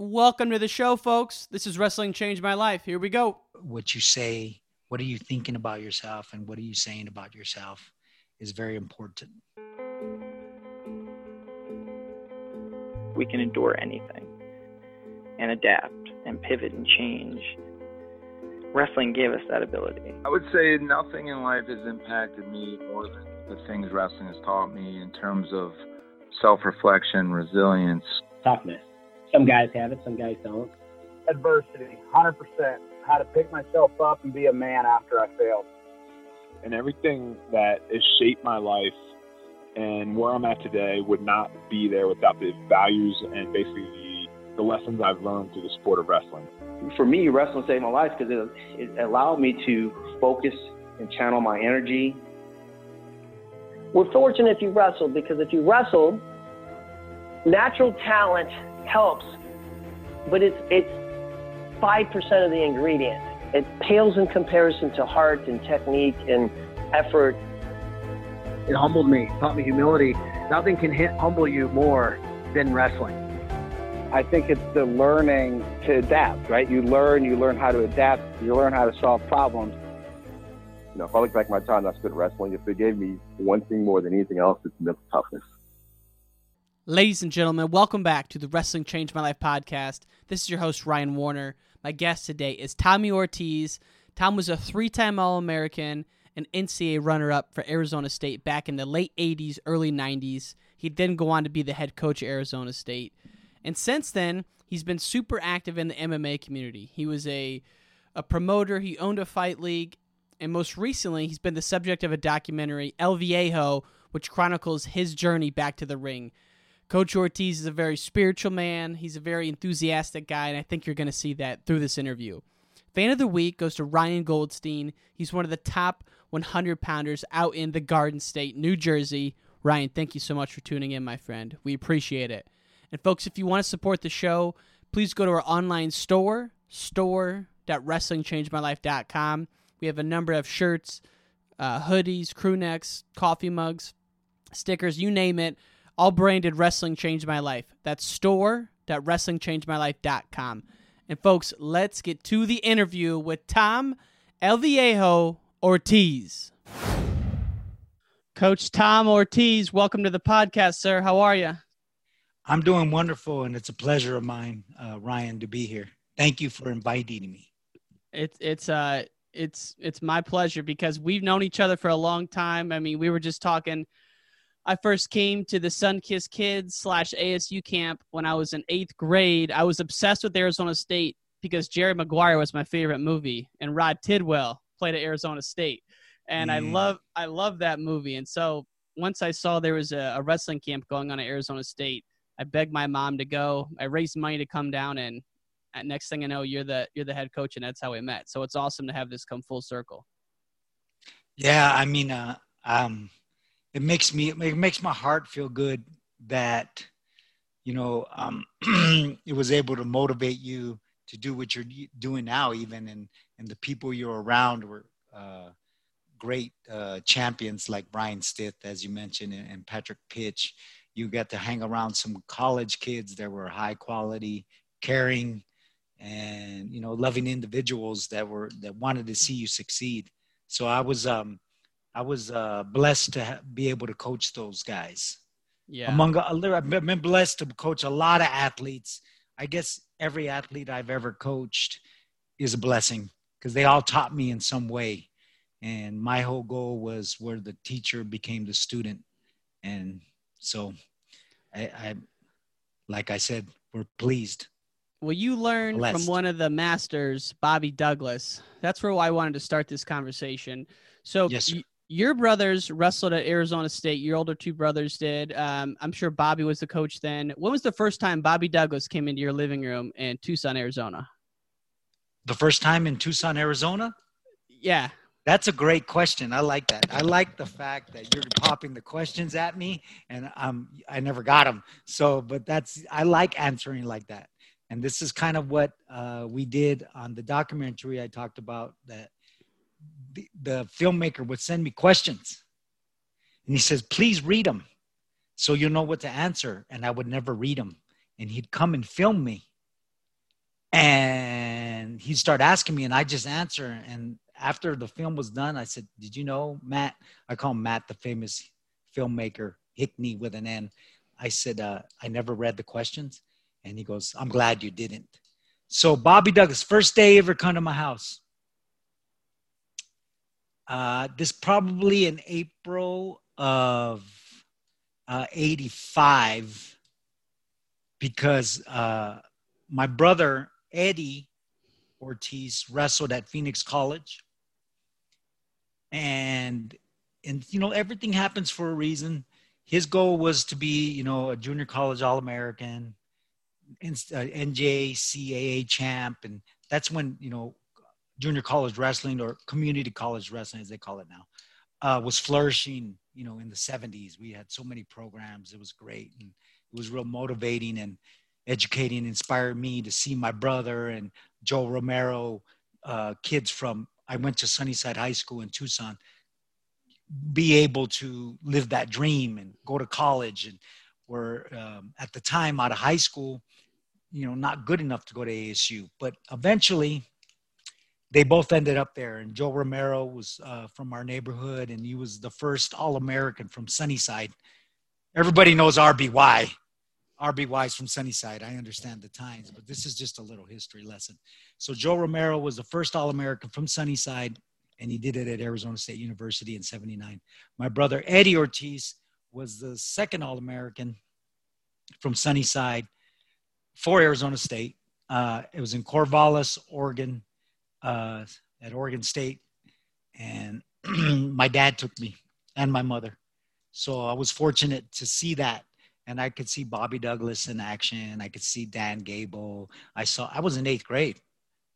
Welcome to the show, folks. This is Wrestling Changed My Life. Here we go. What you say, what are you thinking about yourself, and what are you saying about yourself is very important. We can endure anything and adapt and pivot and change. Wrestling gave us that ability. I would say nothing in life has impacted me more than the things wrestling has taught me in terms of self reflection, resilience, toughness. Some guys have it, some guys don't. Adversity, 100%. How to pick myself up and be a man after I failed. And everything that has shaped my life and where I'm at today would not be there without the values and basically the, the lessons I've learned through the sport of wrestling. For me, wrestling saved my life because it, it allowed me to focus and channel my energy. We're fortunate if you wrestled because if you wrestled, natural talent helps, but it's it's five percent of the ingredient. It pales in comparison to heart and technique and effort. It humbled me, taught me humility. Nothing can hit, humble you more than wrestling. I think it's the learning to adapt, right? You learn, you learn how to adapt, you learn how to solve problems. You know, if I look back at my time I spent wrestling, if it gave me one thing more than anything else, it's mental toughness. Ladies and gentlemen, welcome back to the Wrestling Changed My Life podcast. This is your host, Ryan Warner. My guest today is Tommy Ortiz. Tom was a three time All American and NCAA runner up for Arizona State back in the late 80s, early 90s. He'd then go on to be the head coach at Arizona State. And since then, he's been super active in the MMA community. He was a, a promoter, he owned a fight league, and most recently, he's been the subject of a documentary, El Viejo, which chronicles his journey back to the ring. Coach Ortiz is a very spiritual man. He's a very enthusiastic guy, and I think you're going to see that through this interview. Fan of the week goes to Ryan Goldstein. He's one of the top 100 pounders out in the Garden State, New Jersey. Ryan, thank you so much for tuning in, my friend. We appreciate it. And folks, if you want to support the show, please go to our online store, store.wrestlingchangemylife.com. We have a number of shirts, uh, hoodies, crew necks, coffee mugs, stickers, you name it all branded Wrestling Changed My Life. That's store.wrestlingchangemylife.com. And folks, let's get to the interview with Tom El Viejo Ortiz. Coach Tom Ortiz, welcome to the podcast, sir. How are you? I'm doing wonderful, and it's a pleasure of mine, uh, Ryan, to be here. Thank you for inviting me. It's it's uh it's it's my pleasure because we've known each other for a long time. I mean, we were just talking I first came to the Sunkist Kids slash ASU camp when I was in eighth grade. I was obsessed with Arizona State because Jerry Maguire was my favorite movie, and Rod Tidwell played at Arizona State, and mm. I love I love that movie. And so once I saw there was a, a wrestling camp going on at Arizona State, I begged my mom to go. I raised money to come down, and next thing I know, you're the you're the head coach, and that's how we met. So it's awesome to have this come full circle. Yeah, I mean, uh, um, it makes me it makes my heart feel good that you know um, it was able to motivate you to do what you're doing now even and and the people you're around were uh, great uh, champions like Brian Stith as you mentioned and, and Patrick Pitch. You got to hang around some college kids that were high quality caring and you know loving individuals that were that wanted to see you succeed. So i was um I was uh, blessed to ha- be able to coach those guys. Yeah. Among I've been blessed to coach a lot of athletes. I guess every athlete I've ever coached is a blessing because they all taught me in some way. And my whole goal was where the teacher became the student. And so I, I like I said, we're pleased. Well, you learned Blessed. from one of the masters, Bobby Douglas. That's where I wanted to start this conversation. So yes, your brothers wrestled at Arizona State. Your older two brothers did. Um, I'm sure Bobby was the coach then. When was the first time Bobby Douglas came into your living room in Tucson, Arizona? The first time in Tucson, Arizona? Yeah. That's a great question. I like that. I like the fact that you're popping the questions at me, and um, I never got them. So, but that's I like answering like that. And this is kind of what uh, we did on the documentary I talked about that the, the filmmaker would send me questions and he says please read them so you know what to answer and i would never read them and he'd come and film me And he'd start asking me, and I just answer. And after the film was done, I said, "Did you know Matt? I call him Matt, the famous filmmaker, Hickney with an N." I said, uh, "I never read the questions," and he goes, "I'm glad you didn't." So Bobby Douglas, first day ever come to my house. Uh, this probably in April of uh, 85 because uh, my brother Eddie Ortiz wrestled at Phoenix College. And and you know everything happens for a reason. His goal was to be, you know, a junior college all-American, NJCAA uh, champ and that's when, you know, junior college wrestling or community college wrestling as they call it now uh, was flourishing you know in the 70s we had so many programs. It was great. And it was real motivating and educating inspired me to see my brother and joe romero uh, kids from i went to sunnyside high school in tucson be able to live that dream and go to college and were um, at the time out of high school you know not good enough to go to asu but eventually they both ended up there. And Joe Romero was uh, from our neighborhood, and he was the first All American from Sunnyside. Everybody knows RBY. RBY is from Sunnyside. I understand the times, but this is just a little history lesson. So Joe Romero was the first All American from Sunnyside, and he did it at Arizona State University in '79. My brother Eddie Ortiz was the second All American from Sunnyside for Arizona State. Uh, it was in Corvallis, Oregon, uh, at Oregon State, and my dad took me and my mother. So I was fortunate to see that. And I could see Bobby Douglas in action. I could see Dan Gable. I saw, I was in eighth grade.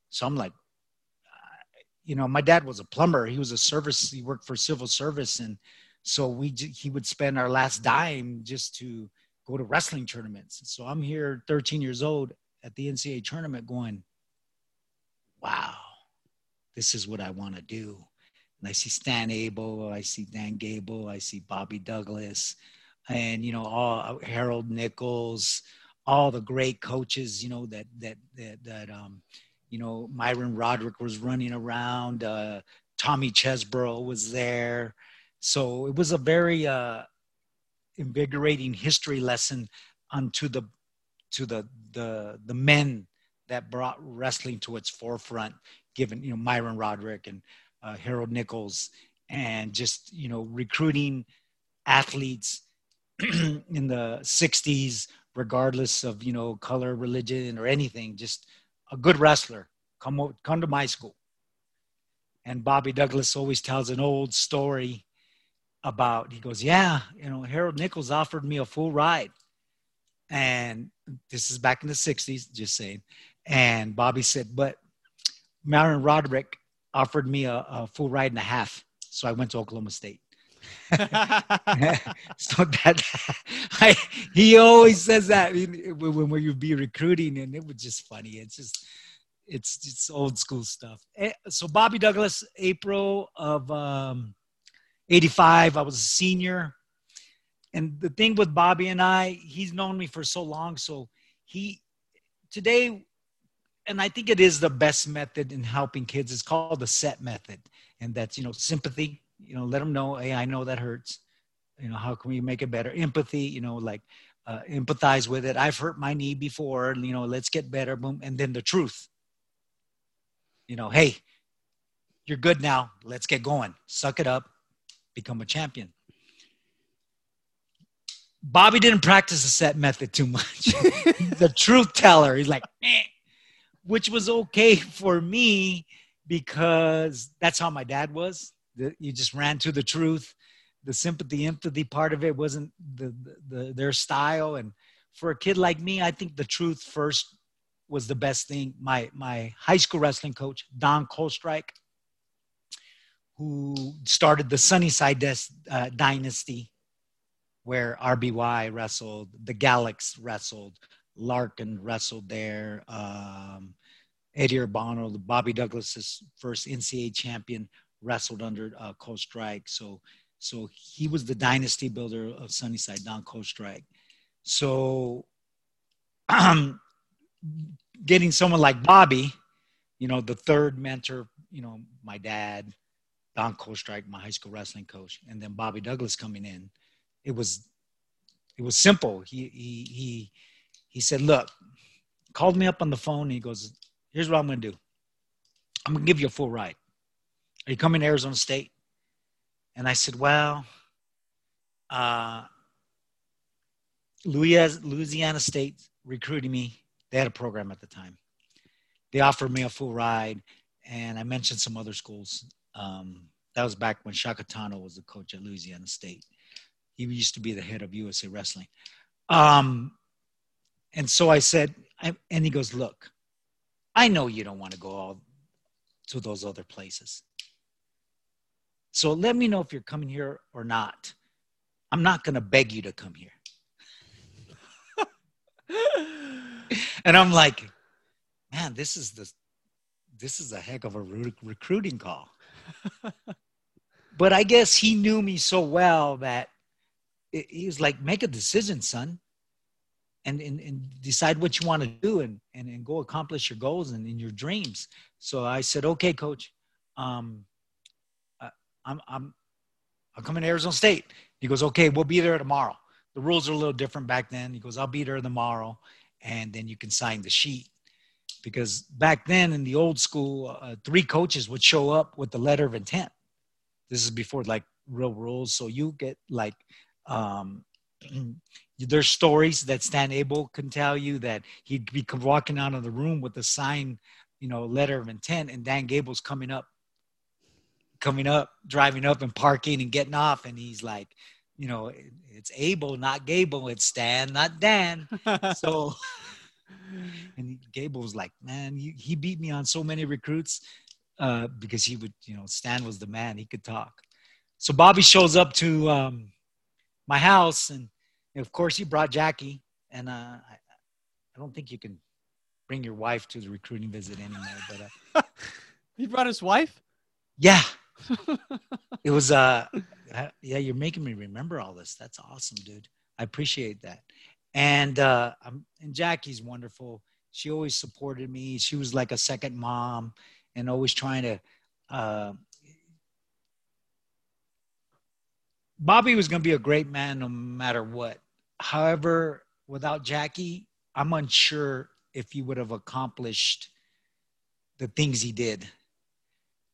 So I'm like, uh, you know, my dad was a plumber. He was a service, he worked for civil service. And so we, he would spend our last dime just to go to wrestling tournaments. So I'm here 13 years old at the NCAA tournament going, wow, this is what I want to do. And I see Stan Abel, I see Dan Gable, I see Bobby Douglas, and you know all Harold Nichols, all the great coaches. You know that that that that um, you know Myron Roderick was running around. Uh, Tommy Chesbro was there, so it was a very uh, invigorating history lesson onto the to the the the men that brought wrestling to its forefront given you know Myron Roderick and uh, Harold Nichols, and just you know recruiting athletes in the '60s, regardless of you know color, religion, or anything. Just a good wrestler. Come come to my school. And Bobby Douglas always tells an old story about. He goes, "Yeah, you know Harold Nichols offered me a full ride." And this is back in the 60s, just saying. And Bobby said, but Myron Roderick offered me a, a full ride and a half. So I went to Oklahoma State. so that I, he always says that when, when you be recruiting, and it was just funny. It's just it's just old school stuff. Eh, so Bobby Douglas, April of um, '85, I was a senior, and the thing with Bobby and I, he's known me for so long. So he today and I think it is the best method in helping kids. It's called the set method, and that's you know sympathy. You know, let them know, hey, I know that hurts. You know, how can we make it better? Empathy. You know, like uh, empathize with it. I've hurt my knee before. You know, let's get better. Boom, and then the truth. You know, hey, you're good now. Let's get going. Suck it up. Become a champion. Bobby didn't practice the set method too much. the truth teller. He's like, eh which was okay for me because that's how my dad was. You just ran to the truth. The sympathy, empathy part of it wasn't the, the, the, their style. And for a kid like me, I think the truth first was the best thing. My my high school wrestling coach, Don Kolstrike, who started the Sunnyside Des- uh, dynasty, where RBY wrestled, the Galax wrestled, Larkin wrestled there. Um, Eddie Urbano, the Bobby Douglas's first NCAA champion, wrestled under uh, Kolstrike. So, so he was the dynasty builder of Sunnyside, Don Kolstrike. So, um, getting someone like Bobby, you know, the third mentor, you know, my dad, Don Kostrike, my high school wrestling coach, and then Bobby Douglas coming in, it was it was simple. He he he he said, "Look," called me up on the phone. he goes, "Here's what I'm going to do. I'm going to give you a full ride. Are you coming to Arizona State?" And I said, "Well, uh, Louisiana State recruiting me. They had a program at the time. They offered me a full ride, and I mentioned some other schools. Um, that was back when Sciacchetano was the coach at Louisiana State. He used to be the head of USA Wrestling. Um, and so I said, I, and he goes, Look, I know you don't want to go all to those other places. So let me know if you're coming here or not. I'm not going to beg you to come here. and I'm like, man, this is the this is a heck of a re- recruiting call. but I guess he knew me so well that he was like, make a decision, son, and, and, and decide what you want to do and, and, and go accomplish your goals and in your dreams. So I said, okay, coach, um, I'm, I'm, I'm coming to Arizona State. He goes, okay, we'll be there tomorrow. The rules are a little different back then. He goes, I'll be there tomorrow and then you can sign the sheet. Because back then in the old school, uh, three coaches would show up with the letter of intent. This is before like real rules. So you get like, um, there's stories that Stan Abel can tell you that he'd be walking out of the room with a sign, you know, letter of intent, and Dan Gable's coming up, coming up, driving up and parking and getting off, and he's like, you know, it's Abel, not Gable. It's Stan, not Dan. so, and Gable was like, man, he, he beat me on so many recruits uh, because he would, you know, Stan was the man. He could talk. So Bobby shows up to um, my house, and of course he brought Jackie. And uh, I, I don't think you can bring your wife to the recruiting visit anymore. But uh, he brought his wife. Yeah, it was uh yeah you're making me remember all this that's awesome dude i appreciate that and uh I'm, and jackie's wonderful she always supported me she was like a second mom and always trying to uh bobby was going to be a great man no matter what however without jackie i'm unsure if he would have accomplished the things he did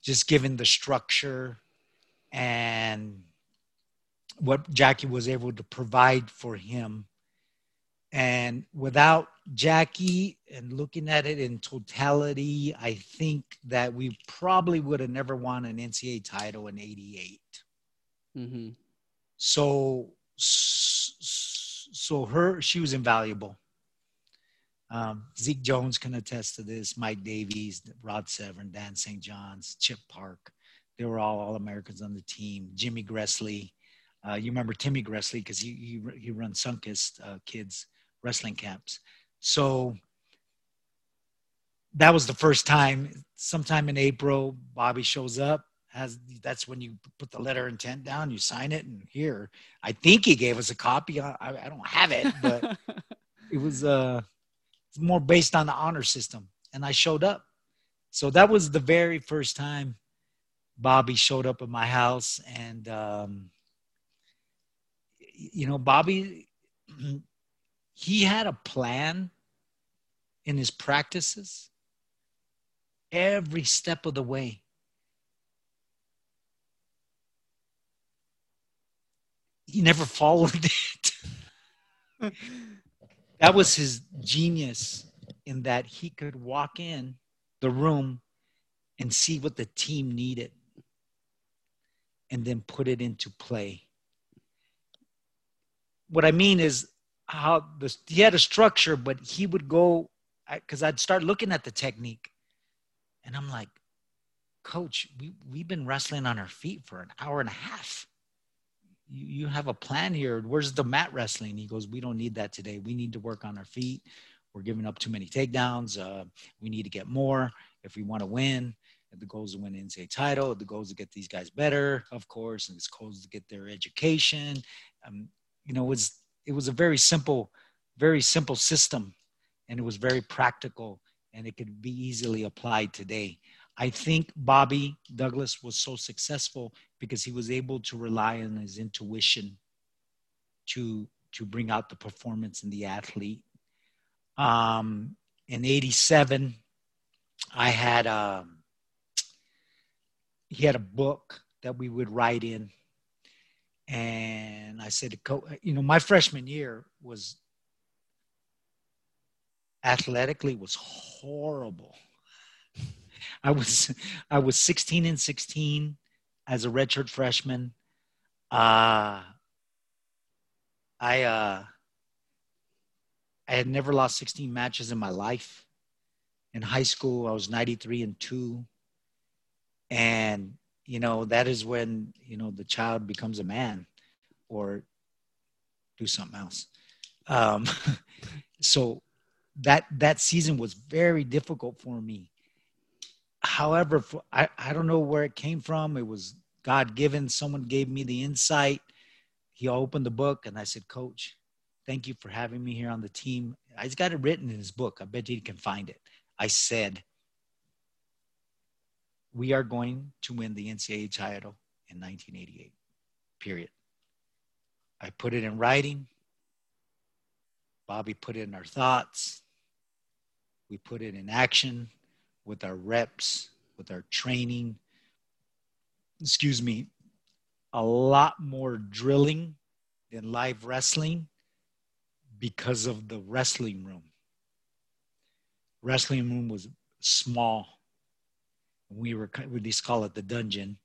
just given the structure and what Jackie was able to provide for him. And without Jackie and looking at it in totality, I think that we probably would have never won an NCAA title in 88. Mm-hmm. So, so her, she was invaluable. Um, Zeke Jones can attest to this. Mike Davies, Rod Severn, Dan St. John's, Chip Park. They were all All Americans on the team. Jimmy Gressley. Uh, you remember Timmy Gressley because he, he, he runs Sunkist uh, kids wrestling camps. So that was the first time. Sometime in April, Bobby shows up. Has that's when you put the letter intent down, you sign it, and here I think he gave us a copy. I, I don't have it, but it was uh more based on the honor system. And I showed up. So that was the very first time Bobby showed up at my house. And, um, you know, Bobby, he had a plan in his practices every step of the way. He never followed it. that was his genius in that he could walk in the room and see what the team needed and then put it into play. What I mean is how he had a structure, but he would go because I'd start looking at the technique and I'm like, Coach, we, we've been wrestling on our feet for an hour and a half you, have a plan here. Where's the mat wrestling? He goes, we don't need that today. We need to work on our feet. We're giving up too many takedowns. Uh, we need to get more if we want to win. The goal is to win an NCAA title. The goal is to get these guys better, of course, and the goal to get their education. Um, you know, it was it was a very simple, very simple system, and it was very practical. and it could be easily applied today. I think Bobby Douglas was so successful because he was able to rely on his intuition to to bring out the performance in the athlete. Um, in '87, I had a um, he had a book that we would write in, and I said, you know, my freshman year was athletically was horrible. I was I was 16 and 16 as a redshirt freshman. Uh, I uh, I had never lost 16 matches in my life. In high school, I was 93 and two, and you know that is when you know the child becomes a man, or do something else. Um, so that that season was very difficult for me. However, I, I don't know where it came from. It was God given. Someone gave me the insight. He opened the book and I said, Coach, thank you for having me here on the team. He's got it written in his book. I bet you can find it. I said, We are going to win the NCAA title in 1988, period. I put it in writing. Bobby put it in our thoughts. We put it in action with our reps, with our training. Excuse me, a lot more drilling than live wrestling because of the wrestling room. Wrestling room was small. We were we used to call it the dungeon,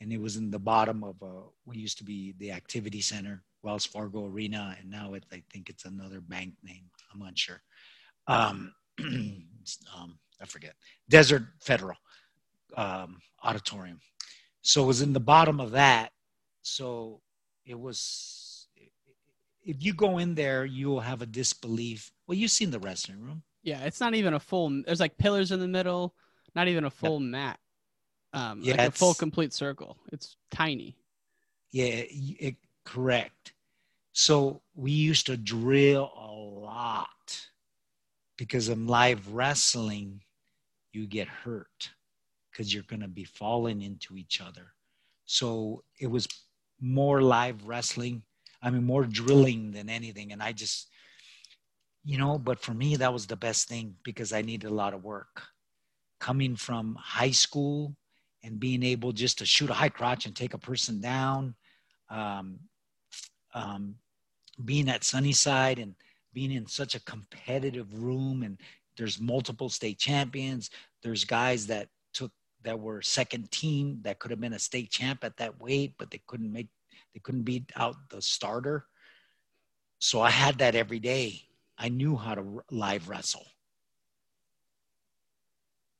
and it was in the bottom of a. We used to be the activity center, Wells Fargo Arena, and now it, I think it's another bank name. I'm unsure. Um, um, I forget, Desert Federal um, Auditorium. So it was in the bottom of that. So it was, if you go in there, you will have a disbelief. Well, you've seen the wrestling room. Yeah, it's not even a full, there's like pillars in the middle, not even a full yep. mat. Um, yeah, like a full complete circle. It's tiny. Yeah, it, correct. So we used to drill a lot because in live wrestling, you get hurt because you're going to be falling into each other. So it was more live wrestling. I mean, more drilling than anything. And I just, you know, but for me, that was the best thing because I needed a lot of work. Coming from high school and being able just to shoot a high crotch and take a person down, um, um, being at Sunnyside and being in such a competitive room and there's multiple state champions. There's guys that took that were second team that could have been a state champ at that weight but they couldn't make they couldn't beat out the starter. So i had that every day. I knew how to live wrestle.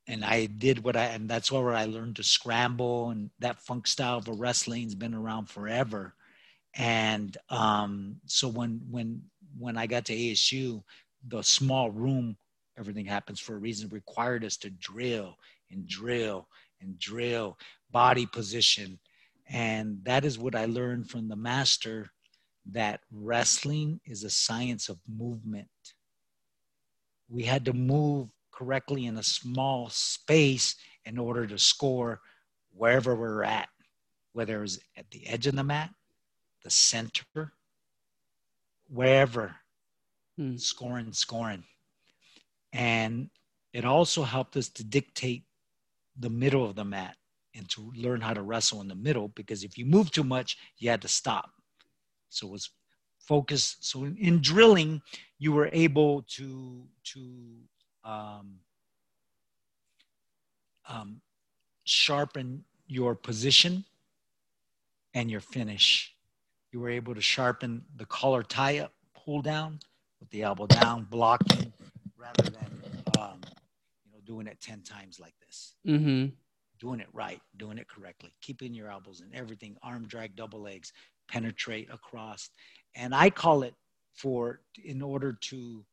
And i did what i and that's where i learned to scramble and that funk style of wrestling's been around forever. And um, so when when when I got to ASU, the small room, everything happens for a reason, required us to drill and drill and drill body position. And that is what I learned from the master that wrestling is a science of movement. We had to move correctly in a small space in order to score wherever we're at, whether it was at the edge of the mat, the center, wherever, mm. scoring, scoring. And it also helped us to dictate the middle of the mat and to learn how to wrestle in the middle because if you move too much, you had to stop. So it was focus. So in, in drilling, you were able to to um, um, sharpen your position and your finish you were able to sharpen the collar tie up, pull down with the elbow down, blocking rather than doing it ten times like this. Mm-hmm. Doing it right, doing it correctly, keeping your elbows and everything, arm drag, double legs, penetrate across, and I call it for in order to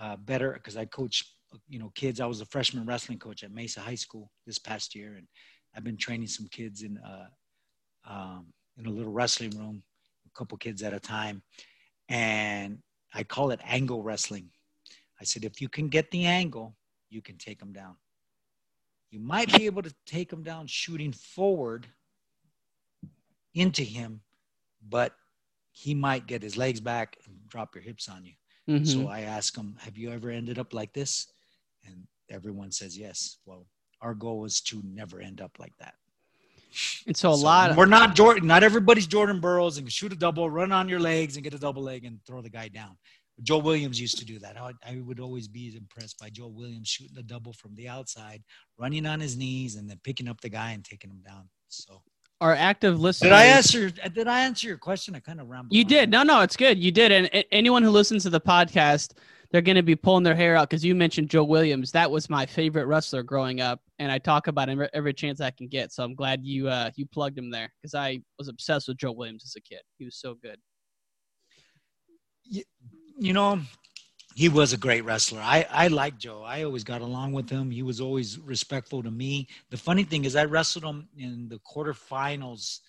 uh, better because I coach you know kids. I was a freshman wrestling coach at Mesa High School this past year, and I've been training some kids in uh, um, in a little wrestling room a couple kids at a time. And I call it angle wrestling. I said, if you can get the angle, you can take him down. You might be able to take him down shooting forward into him, but he might get his legs back and drop your hips on you. Mhm. So I ask him, Have you ever ended up like this? And everyone says yes. Well, our goal is to never end up like that. And so a So lot of we're not Jordan. Not everybody's Jordan Burroughs and shoot a double, run on your legs, and get a double leg and throw the guy down. Joe Williams used to do that. I, I would always be impressed by Joe Williams shooting a double from the outside, running on his knees, and then picking up the guy and taking him down. So, our active listeners. did I answer? Did I answer your question? I kind of rambled. You on. did. No, no, it's good. You did. And a- anyone who listens to the podcast, they're going to be pulling their hair out because you mentioned Joe Williams. That was my favorite wrestler growing up, and I talk about him every chance I can get. So I'm glad you uh, you plugged him there because I was obsessed with Joe Williams as a kid. He was so good. You know, he was a great wrestler. I, I like Joe. I always got along with him. He was always respectful to me. The funny thing is, I wrestled him in the quarterfinals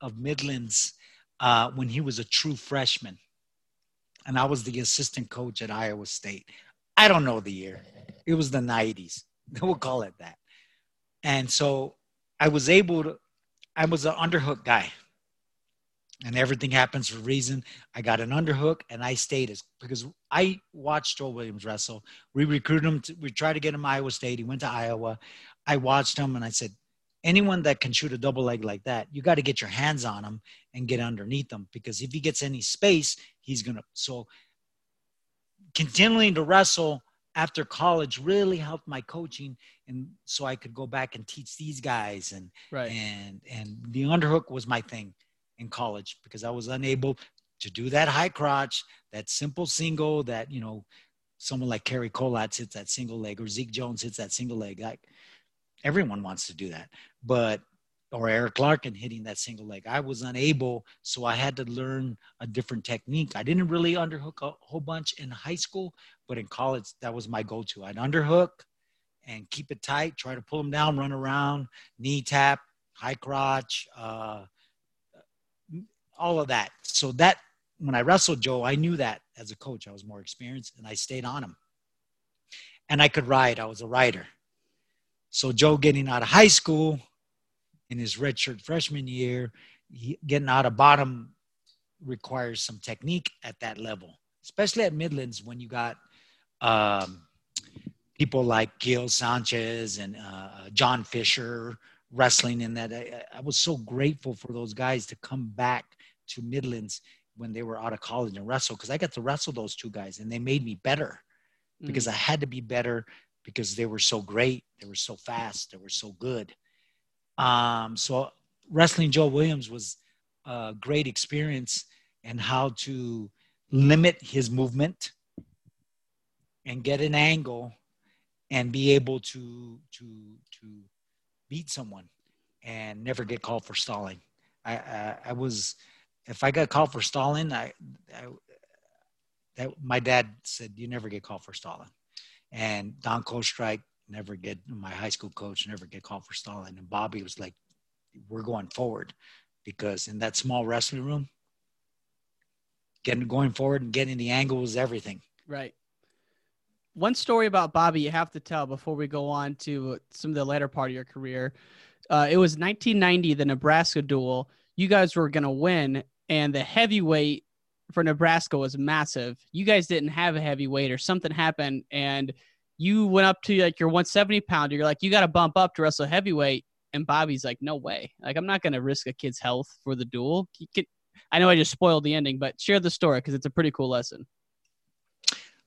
of Midlands uh, when he was a true freshman. And I was the assistant coach at Iowa State. I don't know the year. It was the 90s. We'll call it that. And so I was able to, I was an underhook guy and everything happens for a reason. I got an underhook and I stayed as because I watched Joe Williams wrestle. We recruited him. To, we tried to get him Iowa State. He went to Iowa. I watched him and I said, anyone that can shoot a double leg like that, you got to get your hands on him and get underneath him because if he gets any space, he's gonna. So continuing to wrestle after college really helped my coaching and so I could go back and teach these guys and Right. and and the underhook was my thing in college because I was unable to do that high crotch, that simple single that, you know, someone like Cary Kolat hits that single leg or Zeke Jones hits that single leg. Like everyone wants to do that. But or Eric Larkin hitting that single leg. I was unable, so I had to learn a different technique. I didn't really underhook a whole bunch in high school, but in college, that was my go-to. I'd underhook and keep it tight, try to pull them down, run around, knee tap, high crotch, uh, all of that. So that when I wrestled Joe, I knew that as a coach, I was more experienced, and I stayed on him. And I could ride. I was a rider. So Joe getting out of high school in his redshirt freshman year, getting out of bottom requires some technique at that level, especially at Midlands when you got um, people like Gil Sanchez and uh, John Fisher wrestling in that. I, I was so grateful for those guys to come back to Midlands when they were out of college and wrestle because I got to wrestle those two guys and they made me better because I had to be better because they were so great, they were so fast, they were so good. Um, so wrestling Joe Williams was a great experience and how to limit his movement and get an angle and be able to to to beat someone and never get called for stalling. I I, I was if I got called for stalling, I, I that my dad said you never get called for stalling, and Don Kostrike never get my high school coach never get called for stalling, and Bobby was like, we're going forward because in that small wrestling room, getting going forward and getting the angle everything. Right. One story about Bobby you have to tell before we go on to some of the later part of your career. Uh, it was 1990, the Nebraska dual. You guys were going to win, and the heavyweight for Nebraska was massive. You guys didn't have a heavyweight, or something happened, and you went up to like your 170 pounder. You're like, you got to bump up to wrestle heavyweight. And Bobby's like, no way. Like, I'm not going to risk a kid's health for the dual. Can- I know I just spoiled the ending, but share the story because it's a pretty cool lesson.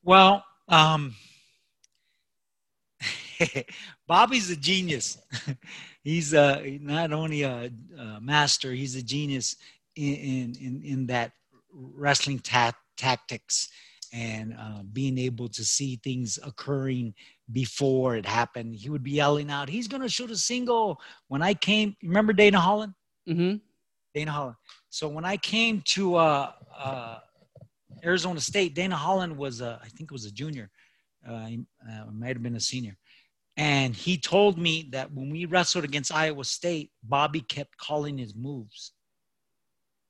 Well, um, Bobby's a genius. he's uh, not only a, a master, he's a genius in in in that wrestling ta- tactics and uh, being able to see things occurring before it happened. He would be yelling out, "He's going to shoot a single." When I came, remember Dana Holland? Mm-hmm. Dana Holland. So when I came to uh, uh, Arizona State, Dana Holland was, a, I think, it was a junior. Uh, he uh, might have been a senior. And he told me that when we wrestled against Iowa State, Bobby kept calling his moves.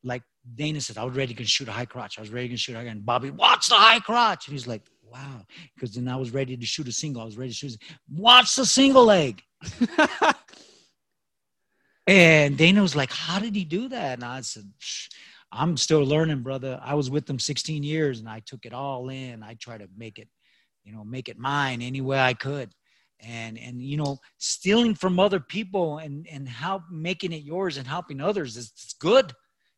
Like Dana said, I was ready to shoot a high crotch. I was ready to shoot a high And Bobby, watch the high crotch. And he's like, wow. Because then I was ready to shoot a single. I was ready to shoot. Watch the single leg. and Dana was like, How did he do that? And I said, I'm still learning, brother. I was with them 16 years and I took it all in. I try to make it, you know, make it mine any way I could. And and you know, stealing from other people and and help making it yours and helping others is good.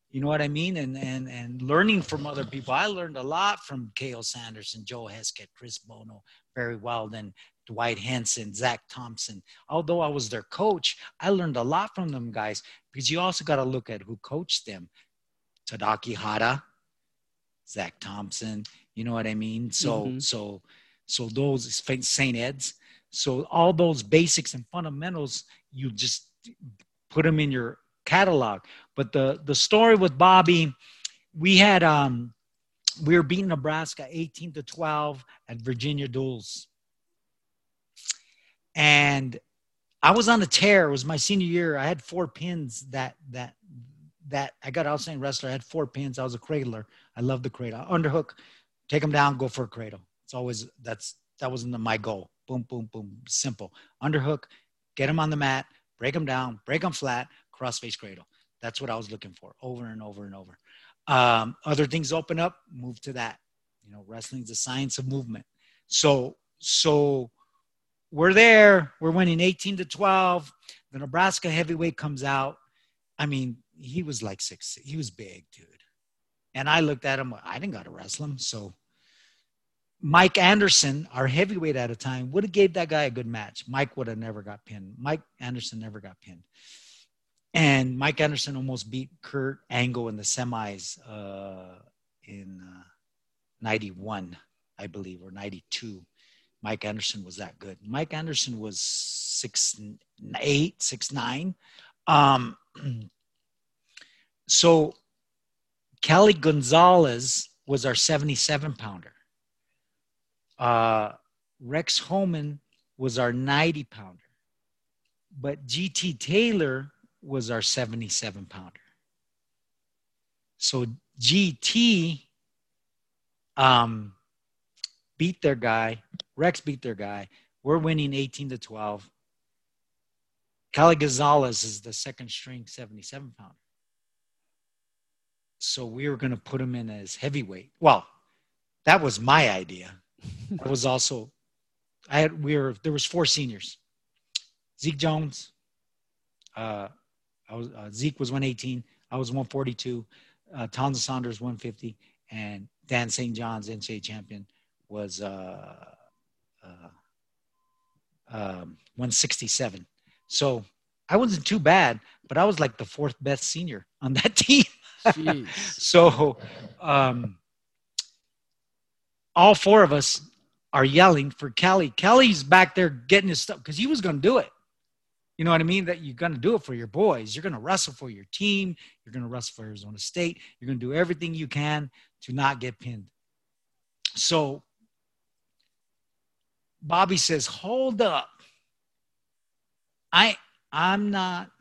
You know what I mean? And and and learning from other people. I learned a lot from Cael Sanderson, Joe Heskett, Chris Bono, Barry Weldon, Dwight Hinson, Zach Thompson. Although I was their coach, I learned a lot from them guys because you also got to look at who coached them. Tadaki Hara, Zach Thompson. You know what I mean? So mm-hmm. so so those St. Ed's. So all those basics and fundamentals, you just put them in your catalog. But the the story with Bobby, we had um we were beating Nebraska 18 to 12 at Virginia Duals. And I was on a tear. It was my senior year. I had four pins that that that I got outstanding wrestler. I had four pins. I was a cradler. I love the cradle. Underhook, take them down, go for a cradle. It's always that's that was my goal. Boom, boom, boom. Simple. Underhook, get them on the mat, break them down, break them flat, crossface cradle. That's what I was looking for over and over and over. Um, other things open up, move to that. You know, wrestling's a science of movement. So, so we're there. We're winning 18 to 12. The Nebraska heavyweight comes out. I mean, he was like six. He was big, dude. And I looked at him. I didn't got to wrestle him. So Mike Anderson, our heavyweight at a time, would have gave that guy a good match. Mike would have never got pinned. Mike Anderson never got pinned. And Mike Anderson almost beat Kurt Angle in the semis uh, in uh, 91, I believe, or 92. Mike Anderson was that good. Mike Anderson was six eight, six nine. Um, so Kelly Gonzalez was our 77 pounder. Uh, Rex Homan was our 90 pounder. But GT Taylor was our 77 pounder. So GT um, beat their guy. Rex beat their guy. We're winning 18 to 12. Cali Gonzalez is the second string 77 pounder. So we were going to put him in as heavyweight. Well, that was my idea. it was also, I had, we were, there was four seniors. Zeke Jones, uh, I was uh, Zeke was 118. I was 142. Uh, Townsend Saunders 150, and Dan St. John's NCAA champion was uh, uh, um, 167. So I wasn't too bad, but I was like the fourth best senior on that team. so um, all four of us are yelling for Kelly. Kelly's back there getting his stuff because he was going to do it. You know what I mean? That you're going to do it for your boys. You're going to wrestle for your team. You're going to wrestle for Arizona State. You're going to do everything you can to not get pinned. So Bobby says, "Hold up. I I'm not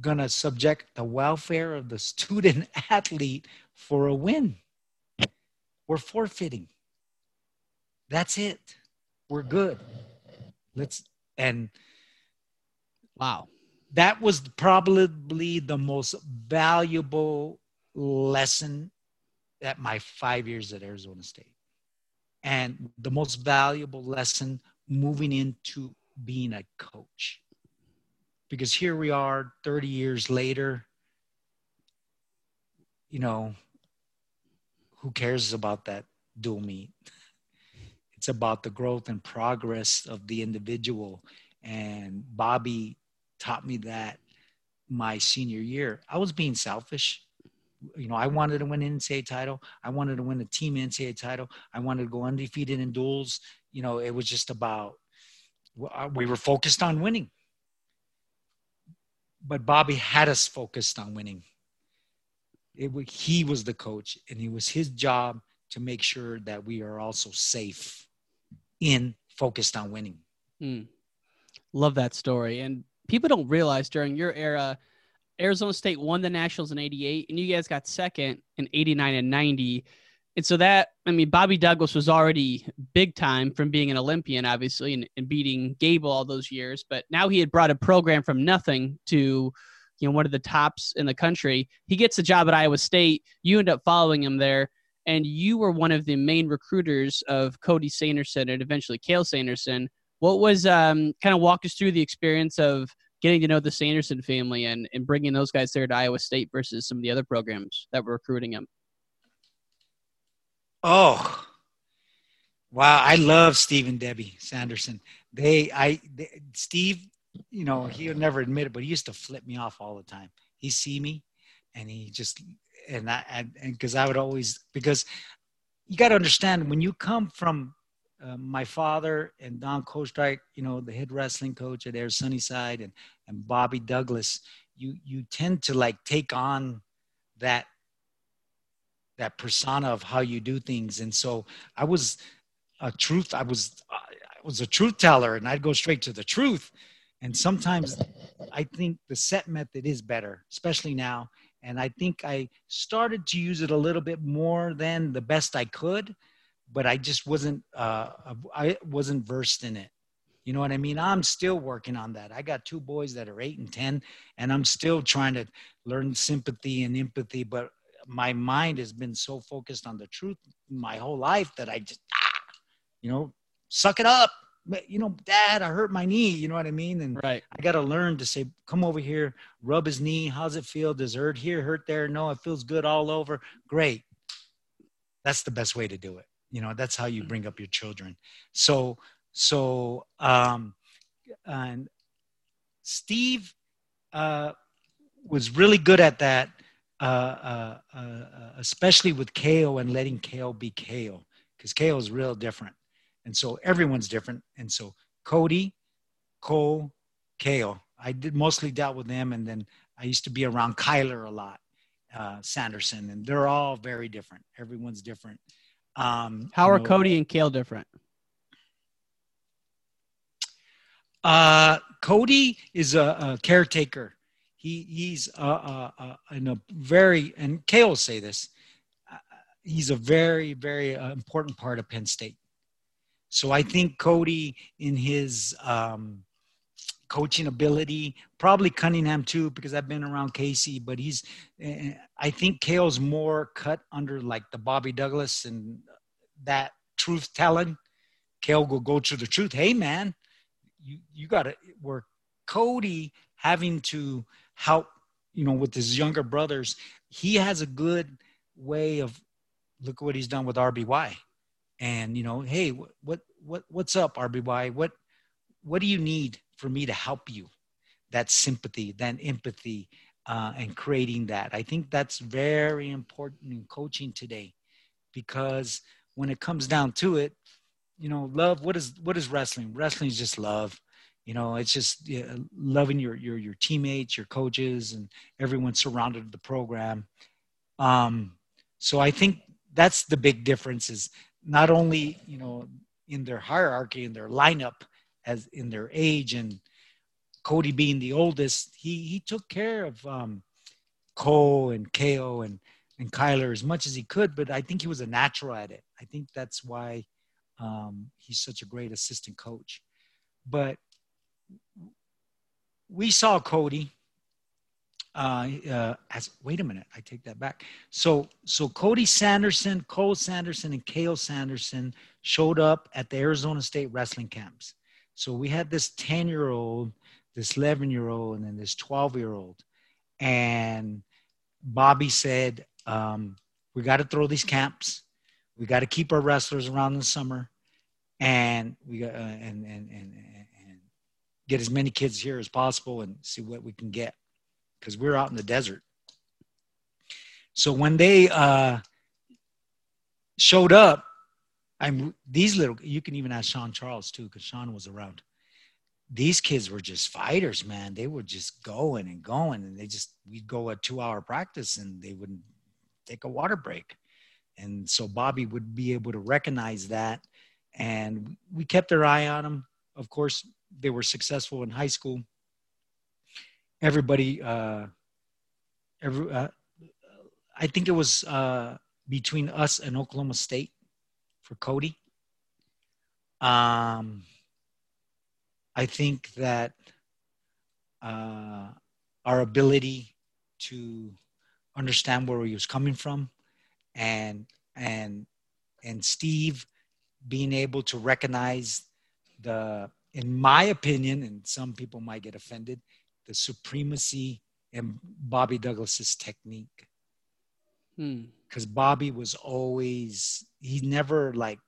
going to subject the welfare of the student athlete for a win. We're forfeiting. That's it. We're good. Let's and Wow. That was probably the most valuable lesson at my five years at Arizona State. And the most valuable lesson moving into being a coach. Because here we are 30 years later, you know, who cares about that dual meet? It's about the growth and progress of the individual. And Bobby taught me that my senior year. I was being selfish. You know, I wanted to win an NCAA title. I wanted to win a team NCAA title. I wanted to go undefeated in duals. You know, it was just about, uh, we were focused on winning. But Bobby had us focused on winning. It, he was the coach, and it was his job to make sure that we are also safe in focused on winning. Mm. Love that story. And people don't realize during your era, Arizona State won the Nationals in 88, and you guys got second in 89 and 90. And so that, I mean, Bobby Douglas was already big time from being an Olympian, obviously, and, and beating Gable all those years. But now he had brought a program from nothing to, you know, one of the tops in the country. He gets a job at Iowa State. You end up following him there, and you were one of the main recruiters of Cody Sanderson and eventually Cael Sanderson. What was um, kind of walk us through the experience of getting to know the Sanderson family and, and bringing those guys there to Iowa State versus some of the other programs that were recruiting him? Oh, wow! I love Steve and Debbie Sanderson. They, I, they, Steve, you know, he'll never admit it, but he used to flip me off all the time. He see me, and he just, and I, and because I would always because you got to understand when you come from uh, my father and Don Kostreich, you know, the head wrestling coach at Air Sunnyside, and and Bobby Douglas, you you tend to like take on that that persona of how you do things. And so I was a truth. I was I was a truth teller, and I'd go straight to the truth. And sometimes I think the set method is better, especially now. And I think I started to use it a little bit more than the best I could, but I just wasn't uh, I wasn't versed in it. You know what I mean? I'm still working on that. I got two boys that are eight and 10, and I'm still trying to learn sympathy and empathy. But my mind has been so focused on the truth my whole life that I just, ah, you know, suck it up. You know, dad, I hurt my knee. You know what I mean? And right. I got to learn to say, come over here, rub his knee. How's it feel? Does it hurt here, hurt there? No, it feels good all over. Great. That's the best way to do it. You know, that's how you bring up your children. So, so, um, and Steve, uh, was really good at that uh, uh, uh, especially with Cael and letting Cael be Cael because Cael is real different. And so everyone's different. And so Cody, Cole, Cael I did mostly dealt with them. And then I used to be around Kyler a lot, uh, Sanderson, and they're all very different. Everyone's different. Um, How are know, Cody and Cael different? Uh, Cody is a, a caretaker he he's uh, uh, uh, in a very and Cael will say this. Uh, he's a very very uh, important part of Penn State. So I think Cody in his um, coaching ability, probably Cunningham too, because I've been around Casey. But he's, uh, I think Cael's more cut under like the Bobby Douglas and that truth telling. Cael will go to the truth. Hey man, you you got to work. Cody having to help you know with his younger brothers he has a good way of look what he's done with rby and you know hey what what what's up rby what what do you need for me to help you. That sympathy that empathy uh, and creating that. I think that's very important in coaching today because when it comes down to it you know love what is what is wrestling? Wrestling is just love. You know it's just yeah, loving your your your teammates your coaches and everyone surrounded the program. Um, so i think that's the big difference is not only you know in their hierarchy in their lineup as in their age and cody being the oldest he he took care of um, cole and ko and and kyler as much as he could but i think he was a natural at it i think that's why um, he's such a great assistant coach but we saw Cody. Uh, uh, as wait a minute, I take that back. So so Cody Sanderson, Cole Sanderson, and Cael Sanderson showed up at the Arizona State wrestling camps. So we had this 10 year old, this 11 year old, and then this 12 year old. And Bobby said, um, We got to throw these camps. We got to keep our wrestlers around in the summer. And we got, uh, and, and, and, get as many kids here as possible and see what we can get because we're out in the desert. So when they uh, showed up, I'm these little. You can even ask Sean Charles too, because Sean was around. These kids were just fighters, man. They were just going and going, and they just we'd go a two-hour practice, and they wouldn't take a water break, and so Bobby would be able to recognize that, and we kept our eye on them. Of course, they were successful in high school. Everybody, uh, every, uh, I think it was uh, between us and Oklahoma State for Cody. Um, I think that uh, our ability to understand where he was coming from, and and and Steve being able to recognize the, in my opinion, and some people might get offended, the supremacy in Bobby Douglas's technique. Because Hmm. Bobby was always, he never like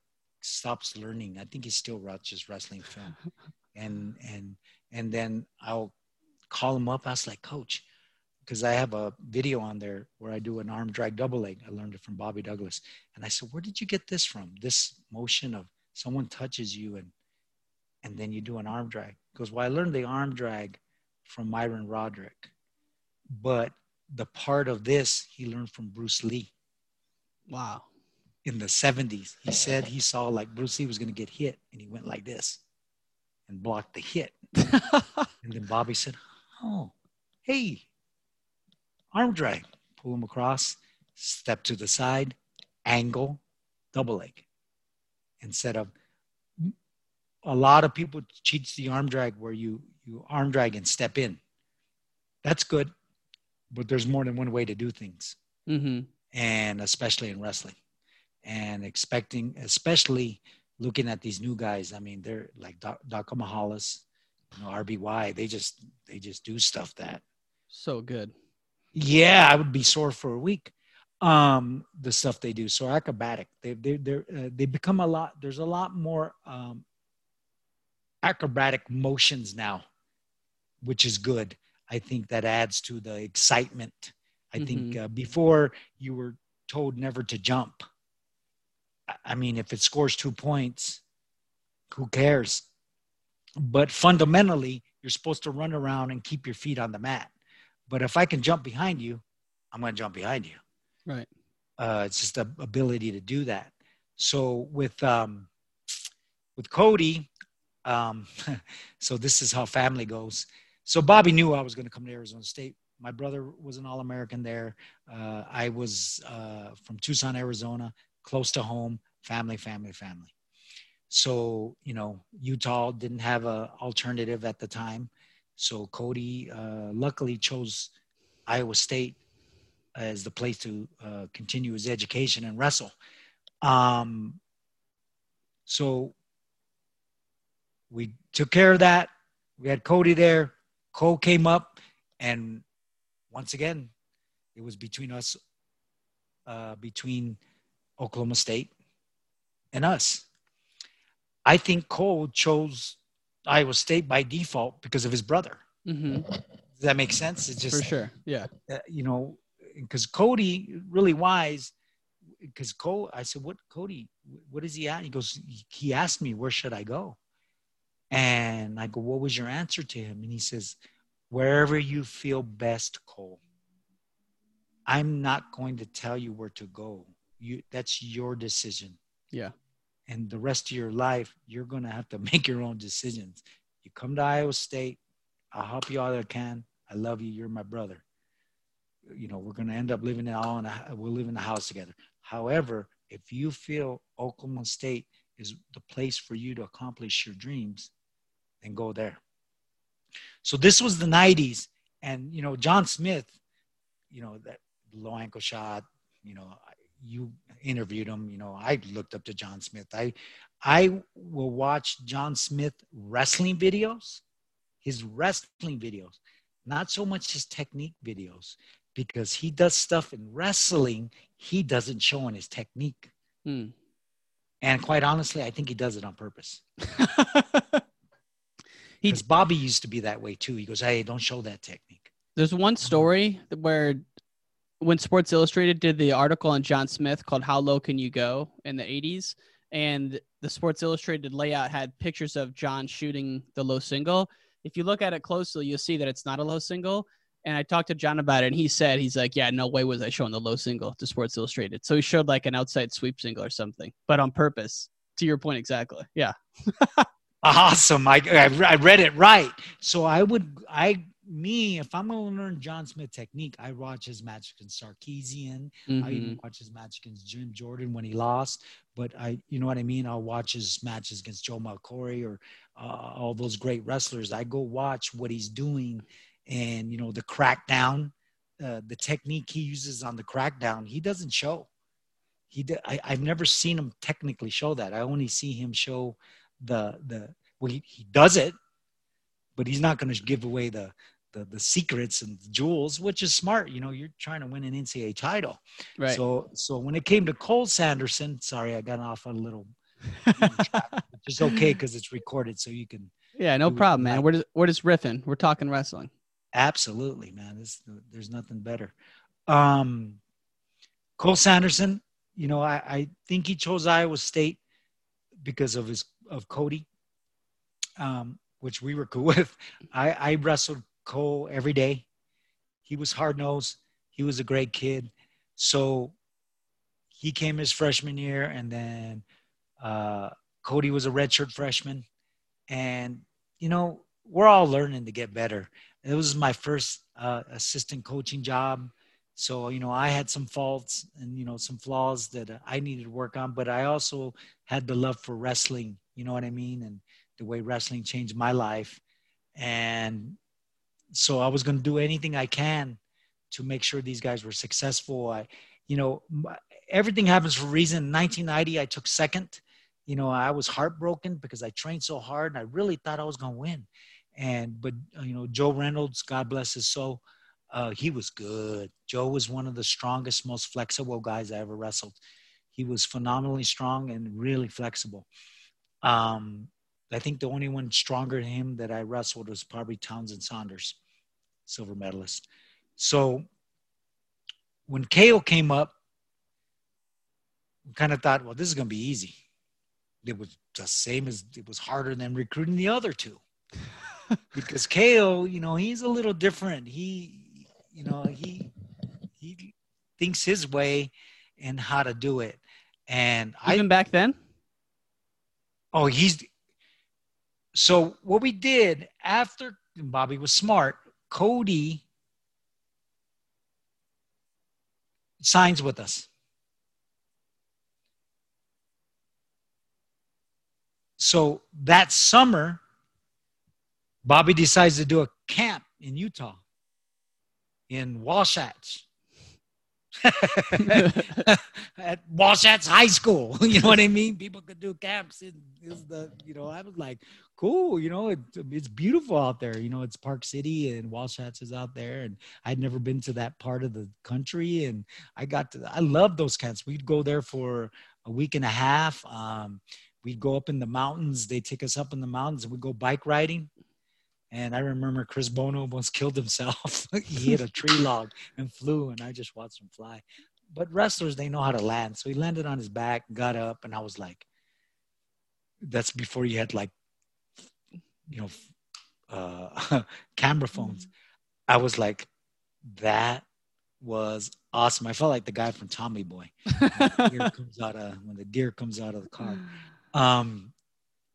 stops learning. I think he still watches wrestling film. and and and then I'll call him up. I was like, Coach, because I have a video on there where I do an arm drag double leg. I learned it from Bobby Douglas. And I said, Where did you get this from? This motion of someone touches you and and then you do an arm drag. He goes, Well, I learned the arm drag from Myron Roderick. But the part of this he learned from Bruce Lee Wow. In the 70s. He said he saw like Bruce Lee was going to get hit and he went like this and blocked the hit. and then Bobby said, Oh, hey, arm drag. Pull him across, step to the side, angle, double leg. Instead of a lot of people teach the arm drag where you you arm drag and step in. That's good, but there's more than one way to do things Mm-hmm. and especially in wrestling and expecting especially looking at these new guys. I mean they're like Doc-. Mahalis, you know rby they just they just do stuff that So good. yeah i would be sore for a week um the stuff they do. So acrobatic they they they're, uh, they become a lot there's a lot more um acrobatic motions now which is good. I think that adds to the excitement. I think uh, before you were told never to jump I- mean if it scores two points who cares but fundamentally you're supposed to run around and keep your feet on the mat but if i can jump behind you i'm going to jump behind you Right. uh, it's just the ability to do that. So with um, with Cody, um, so this is how family goes. So Bobby knew I was going to come to Arizona State. My brother was an All-American there. Uh, I was uh, from Tucson, Arizona, close to home. Family, family, family. So you know, Utah didn't have a alternative at the time. So Cody uh, luckily chose Iowa State as the place to uh, continue his education and wrestle. Um, so we took care of that. We had Cody there. Cole came up, and once again, it was between us, uh, between Oklahoma State and us. I think Cole chose Iowa State by default because of his brother. Mm-hmm. Does that make sense? It's just For sure. Yeah. uh, you know, because Cody really wise. Because Cole, I said, "What Cody? What is he at?" He goes, "He asked me where should I go," and I go, "What was your answer to him?" And he says, "Wherever you feel best, Cole. I'm not going to tell you where to go. You that's your decision." Yeah. And the rest of your life, you're going to have to make your own decisions. You come to Iowa State, I'll help you all that I can. I love you. You're my brother. You know, we're going to end up living in all in a, we'll live in a house together. However, if you feel Oklahoma State is the place for you to accomplish your dreams, then go there. So this was the 90s. And, you know, John Smith, you know, that low ankle shot, you know, you interviewed him you know i looked up to john smith. I i will watch john smith wrestling videos his wrestling videos not so much his technique videos because he does stuff in wrestling he doesn't show in his technique. Hmm. and quite honestly i think he does it on purpose. He- because bobby used to be that way too. He goes hey don't show that technique. There's one story where when Sports Illustrated did the article on John Smith called How Low Can You Go in the 80s, and the Sports Illustrated layout had pictures of John shooting the low single. If you look at it closely, you'll see that it's not a low single. And I talked to John about it, and he said, he's like, yeah, no way was I showing the low single to Sports Illustrated. So he showed like an outside sweep single or something, but on purpose. To your point exactly. Yeah. Awesome. I, I, I read it right. So I would, I me, if I'm gonna learn John Smith technique, I watch his match against Sarkisyan. I Mm-hmm. even watch his match against Jim Jordan when he lost. But I, you know what I mean. I'll watch his matches against Joe Melchiore or uh, all those great wrestlers. I go watch what he's doing, and you know the crackdown, uh, the technique he uses on the crackdown. He doesn't show. He, I've never seen him technically show that. I only see him show the the well, he, he does it, but he's not going to give away the, the the secrets and jewels, which is smart. You know, you're trying to win an NCAA title. Right. So so when it came to Cole Sanderson, sorry, I got off on a little. which is okay because it's recorded, so you can Yeah, no problem, man. We're just, we're just riffing. We're talking wrestling. Absolutely, man. This, there's nothing better. Um, Cole Sanderson, you know, I, I think he chose Iowa State because of his of Cody, um, which we were cool with. I, I wrestled Cole every day. He was hard nosed. He was a great kid. So he came his freshman year, and then uh, Cody was a redshirt freshman. And you know, we're all learning to get better. It was my first uh, assistant coaching job. So, you know, I had some faults and, you know, some flaws that I needed to work on, but I also had the love for wrestling, you know what I mean? And the way wrestling changed my life. And so I was going to do anything I can to make sure these guys were successful. I, you know, everything happens for a reason. In 1990, I took second. You know, I was heartbroken because I trained so hard and I really thought I was going to win. And, but, uh, you know, Joe Reynolds, God bless his soul, uh, he was good. Joe was one of the strongest, most flexible guys I ever wrestled. He was phenomenally strong and really flexible. Um, I think the only one stronger than him that I wrestled was probably Townsend Saunders, silver medalist. So when KO came up, we kind of thought, well, this is going to be easy. It was the same as it was harder than recruiting the other two because KO, you know, he's a little different. He, you know, he he thinks his way and how to do it. And I Even back then? Oh, he's so what we did after Bobby was smart, Cody signs with us. So that summer, Bobby decides to do a camp in Utah, in Wasatch. at Wasatch High School. You know what I mean? People could do camps in is the you know, I was like, cool, you know, it, it's beautiful out there. You know, it's Park City and Wasatch is out there. And I'd never been to that part of the country. And I got to I love those camps. We'd go there for a week and a half. Um, we'd go up in the mountains. They take us up in the mountains and we'd go bike riding. And I remember Chris Bono almost killed himself. he hit a tree log and flew, and I just watched him fly. But wrestlers, they know how to land. So he landed on his back, got up, and I was like, that's before you had like, you know, uh, camera phones. I was like, that was awesome. I felt like the guy from Tommy Boy when the deer comes out of when the deer comes out of the car. Um,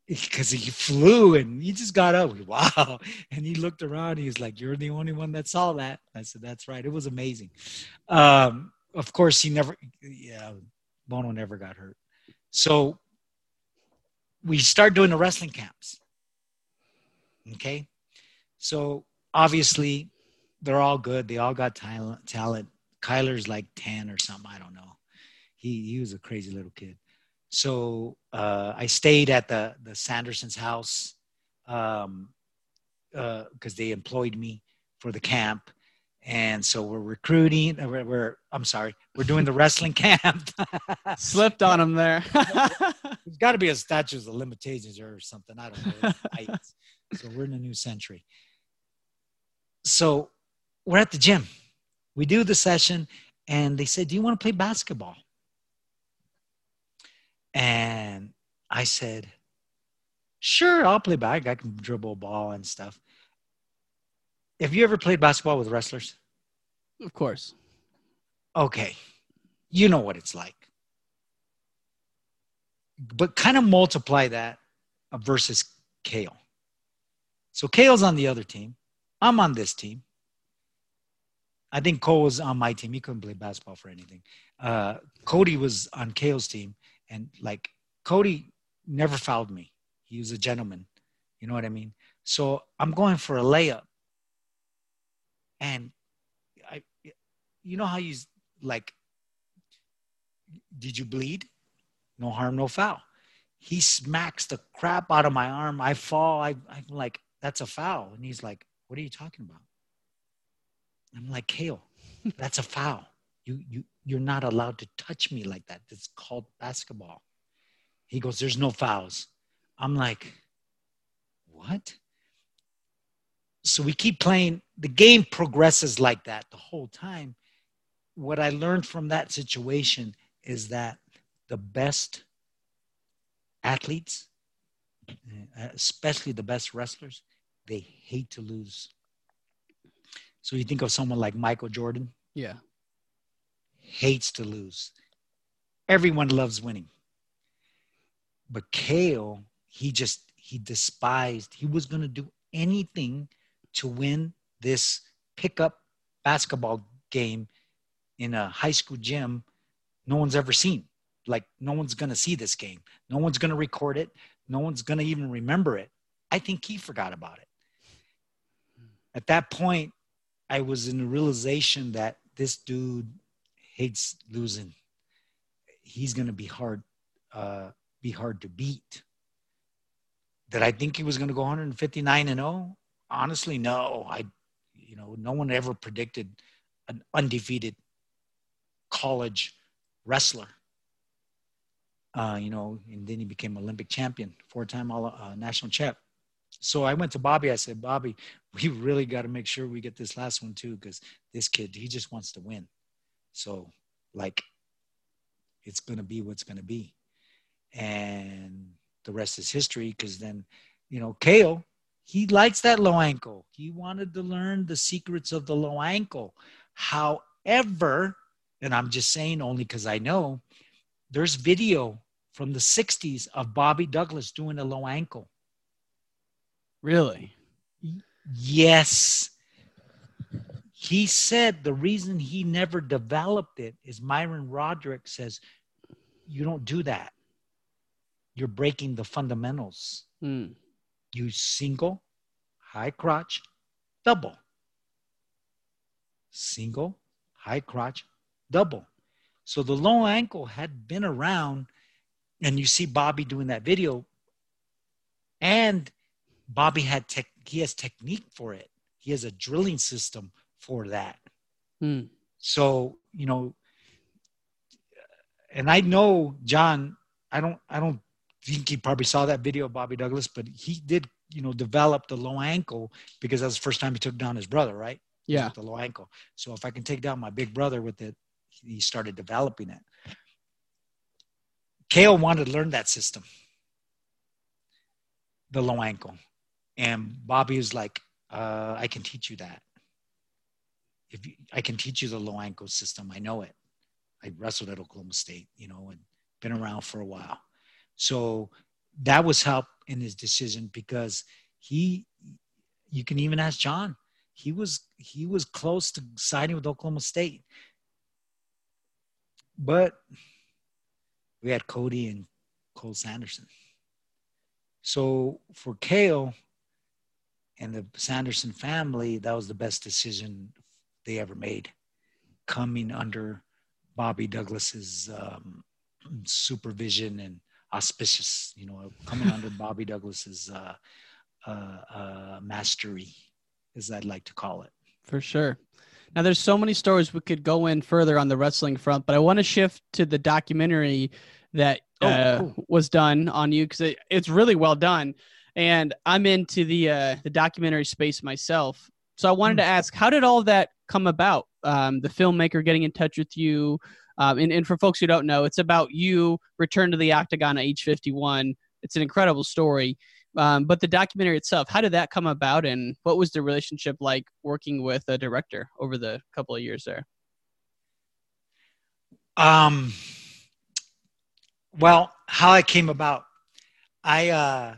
because he flew and he just got up. Wow. And he looked around. He was like, You're the only one that saw that. I said, That's right. It was amazing. Um, of course, he never, yeah, Bono never got hurt. So we start doing the wrestling camps. Okay. So obviously, they're all good. They all got talent. talent. Kyler's like 10 or something. I don't know. He, he was a crazy little kid so uh, I stayed at the the Sanderson's house um, because they employed me for the camp, and so we're recruiting. uh, We're, we're I'm sorry, we're doing the wrestling camp. Slipped on him there. There's got to be a statute of limitations or something. I don't know. So we're in a new century. So we're at the gym. We do the session, and they said, "Do you want to play basketball?" And I said, sure, I'll play back. I can dribble a ball and stuff. Have you ever played basketball with wrestlers? of course. Okay. You know what it's like. But kind of multiply that versus Cael. So Cael's on the other team. I'm on this team. I think Cole was on my team. He couldn't play basketball for anything. Uh, Cody was on Cael's team, and like Cody never fouled me. He was a gentleman. You know what I mean? So I'm going for a layup, and I, you know how you like. Did you bleed? No harm, no foul. He smacks the crap out of my arm. I fall. I, I'm like, that's a foul, and he's like, "What are you talking about?" I'm like, Cael, that's a foul. You you you're not allowed to touch me like that. It's called basketball. He goes, There's no fouls. I'm like, What? So we keep playing. The game progresses like that the whole time. What I learned from that situation is that the best athletes, uh, especially the best wrestlers, they hate to lose. So you think of someone like Michael Jordan. Yeah. Hates to lose. Everyone loves winning. But Cael, he just he despised. He was going to do anything to win this pickup basketball game in a high school gym no one's ever seen. Like no one's going to see this game. No one's going to record it. No one's going to even remember it. I think he forgot about it. At that point, I was in the realization that this dude hates losing. He's going to be hard, uh, be hard to beat. Did I think he was going to go 159 and 0? Honestly, no. I, you know, no one ever predicted an undefeated college wrestler. Uh, you know, and then he became Olympic champion, four-time all uh, national champ. So I went to Bobby. I said, Bobby, we really got to make sure we get this last one too, because this kid, he just wants to win. So, like, it's going to be what's going to be. And the rest is history, because then, you know, Cael, he likes that low ankle. He wanted to learn the secrets of the low ankle. However, and I'm just saying only because I know, there's video from the 60s of Bobby Douglas doing a low ankle Really? Yes. He said the reason he never developed it is Myron Roderick says, You don't do that. You're breaking the fundamentals. Hmm. You single, high crotch, double. Single, high crotch, double. So the low ankle had been around, and you see Bobby doing that video. And Bobby had tech, he has technique for it. He has a drilling system for that. Hmm. So, you know, and I know John, I don't, I don't think he probably saw that video of Bobby Douglas, but he did, you know, develop the low ankle because that's the first time he took down his brother, right? Yeah. With the low ankle. So if I can take down my big brother with it, he started developing it. Cael wanted to learn that system, the low ankle. And Bobby was like, uh, I can teach you that. If you, I can teach you the low ankle system, I know it. I wrestled at Oklahoma State, you know, and been around for a while. So that was help in his decision because he, you can even ask John, he was he was close to signing with Oklahoma State, but we had Cody and Cole Sanderson. So for Cael, and the Sanderson family, that was the best decision they ever made, coming under Bobby Douglas's um, supervision and auspicious, you know, coming under Bobby Douglas's uh, uh, uh, mastery, as I'd like to call it. For sure. Now, there's so many stories we could go in further on the wrestling front, but I want to shift to the documentary that Oh, uh, cool. was done on you because it, it's really well done. And I'm into the uh, the documentary space myself, so I wanted to ask, how did all that come about? Um, the filmmaker getting in touch with you, um, and, and for folks who don't know, it's about you return to the octagon at age 51. It's an incredible story. Um, but the documentary itself, how did that come about, and what was the relationship like working with a director over the couple of years there? Um, well, how it came about, I, uh,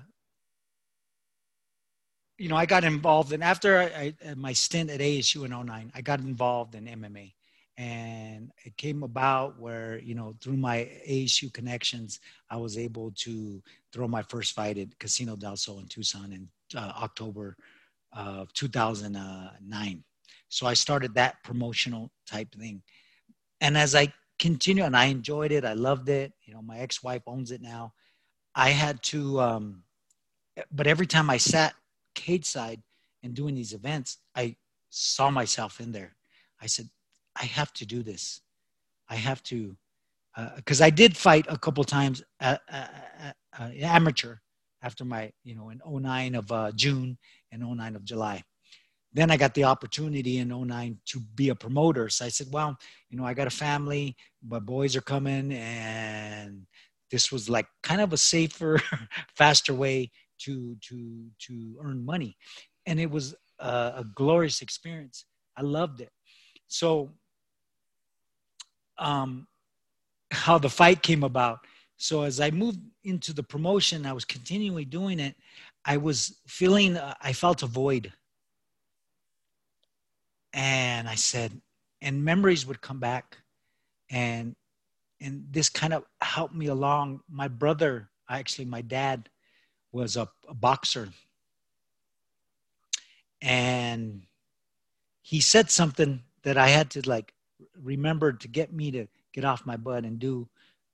you know, I got involved, and after I, I, my stint at ASU in 09, I got involved in MMA. And it came about where, you know, through my ASU connections, I was able to throw my first fight at Casino del Sol in Tucson in uh, October of 2009. So I started that promotional type thing. And as I continue, and I enjoyed it, I loved it. You know, my ex wife owns it now. I had to, um, but every time I sat cage side and doing these events, I saw myself in there. I said, I have to do this. I have to, because uh, I did fight a couple times at, at, at, amateur after my, you know, in 09 of uh, June and 09 of July. Then I got the opportunity in 09 to be a promoter. So I said, well, you know, I got a family, my boys are coming, and this was like kind of a safer, faster way to to to earn money. And it was a, a glorious experience. I loved it. So um how the fight came about. So as i moved into the promotion i was continually doing it. I was feeling uh, i felt a void. And i said and memories would come back. And and this kind of helped me along. My brother actually my dad was a, a boxer. And he said something that I had to like remember to get me to get off my butt and do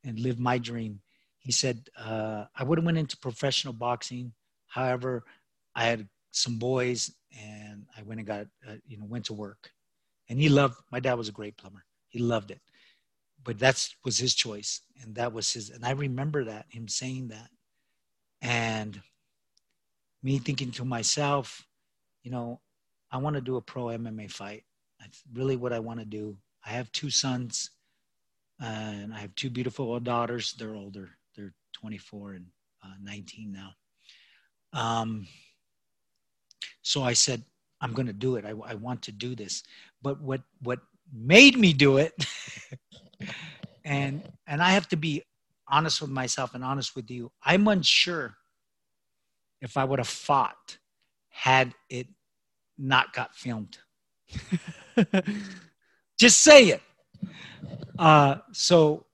and live my dream. He said, uh, I would have went into professional boxing. However, I had some boys and I went and got, uh, you know, went to work. And he loved, my dad was a great plumber. He loved it. But that was his choice. And that was his, and I remember that, him saying that. And me thinking to myself, you know, I want to do a pro MMA fight. That's really what I want to do. I have two sons and I have two beautiful daughters. They're older, they're 24 and uh, 19 now. Um, so I said, I'm going to do it. I, I want to do this. But what, what made me do it, and, and I have to be honest with myself and honest with you, I'm unsure if I would have fought had it not got filmed. Just say it. Uh, so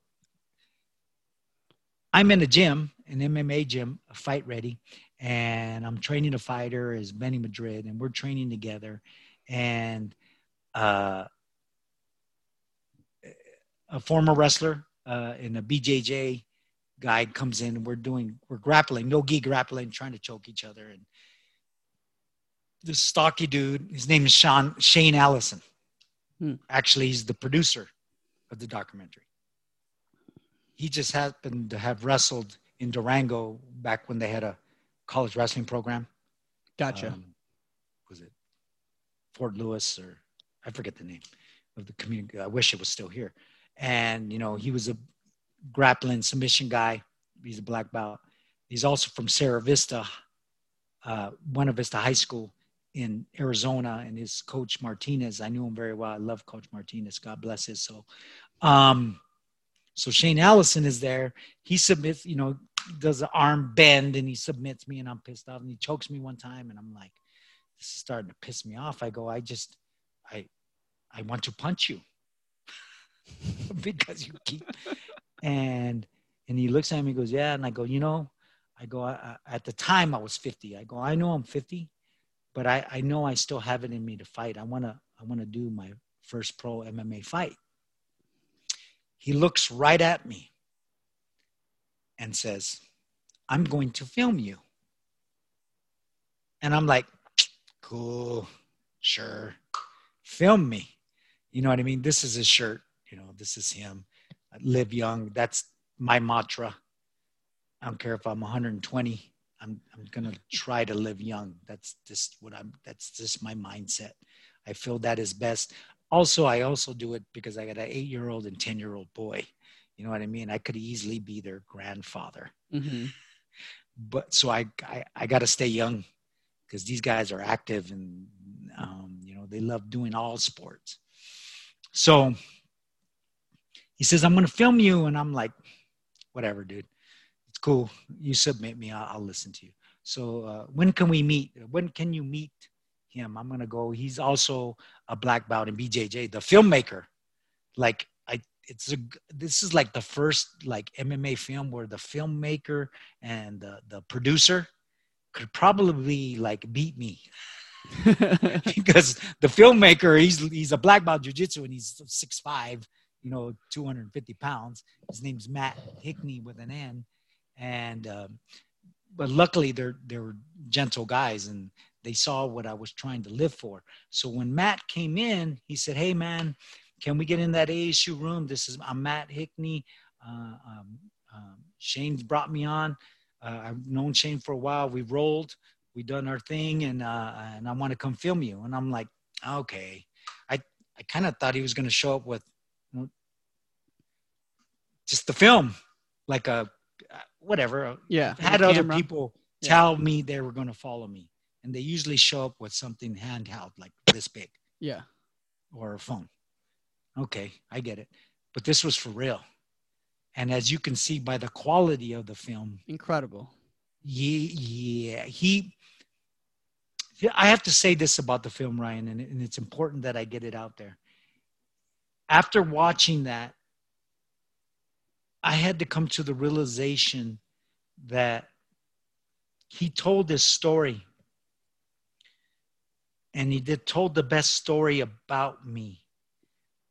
I'm in a gym, an MMA gym, a fight ready, and I'm training a fighter as Benny Madrid, and we're training together. And uh, a former wrestler uh, in a BJJ guy comes in and we're doing we're grappling, no gi grappling, trying to choke each other. And this stocky dude, his name is Sean Shane Allison. Hmm. Actually, he's the producer of the documentary. He just happened to have wrestled in Durango back when they had a college wrestling program. Gotcha. Um, was it Fort Lewis or I forget the name of the community. I wish it was still here. And you know, he was a grappling submission guy. He's a black belt. He's also from Sierra Vista, uh, Buena Vista High School in Arizona. And his coach Martinez, I knew him very well. I love Coach Martinez. God bless his soul. Um, so Shane Allison is there. He submits, you know, does an arm bend and he submits me and I'm pissed off and he chokes me one time and I'm like, this is starting to piss me off. I go, I just, I, I want to punch you because you keep and and he looks at me goes, yeah. And I go, you know, I go, I, I, at the time I was 50. I go, I know I'm 50, but I, I know I still have it in me to fight. I want to, I want to do my first pro MMA fight. He looks right at me and says, I'm going to film you. And I'm like, cool, sure, film me. You know what I mean? This is his shirt. You know, this is him live young. That's my mantra. I don't care if I'm 120. I'm I'm gonna try to live young. That's just what I'm. That's just my mindset. I feel that is best. Also, I also do it because I got an eight-year-old and ten-year-old boy. You know what I mean? I could easily be their grandfather. Mm-hmm. But so I I, I got to stay young because these guys are active and um, you know they love doing all sports. So he says, I'm going to film you. And I'm like, whatever, dude. It's cool. You submit me. I'll, I'll listen to you. So uh, when can we meet? When can you meet him? I'm gonna go. He's also a black belt in BJJ, the filmmaker. Like I, it's a. This is like the first like MMA film where the filmmaker and the the producer could probably like beat me. because the filmmaker, he's he's a black belt jujitsu and he's six five, you know, 250 pounds. His name's Matt Hickney with an N, and um, but luckily they're they're gentle guys and they saw what I was trying to live for. So when Matt came in, he said, "Hey man, can we get in that ASU room? This is I'm Matt Hickney. Uh, um, um, Shane's brought me on. Uh, I've known Shane for a while. We rolled, we done our thing, and uh, and I want to come film you." And I'm like, "Okay." I I kind of thought he was going to show up with you know, just the film, like a whatever. Yeah. Had other people yeah. tell me they were going to follow me, and they usually show up with something handheld like this big. Yeah. Or a phone. Okay, I get it. But this was for real. And as you can see by the quality of the film, incredible. Yeah, yeah. He, I have to say this about the film, Ryan, and, and it's important that I get it out there. After watching that, I had to come to the realization that he told this story and he did told the best story about me.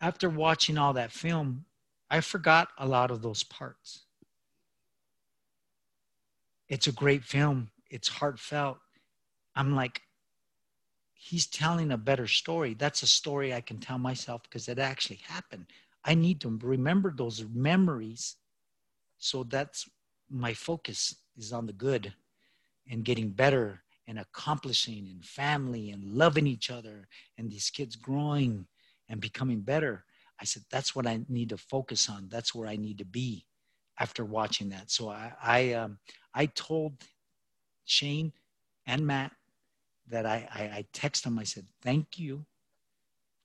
After watching all that film, I forgot a lot of those parts. It's a great film. It's heartfelt. I'm like, he's telling a better story. That's a story I can tell myself because it actually happened. I need to remember those memories so that's my focus is on the good and getting better and accomplishing and family and loving each other and these kids growing and becoming better. I said, that's what I need to focus on. That's where I need to be after watching that. So I, I, um, I told Shane and Matt that I, I, I text them. I said, thank you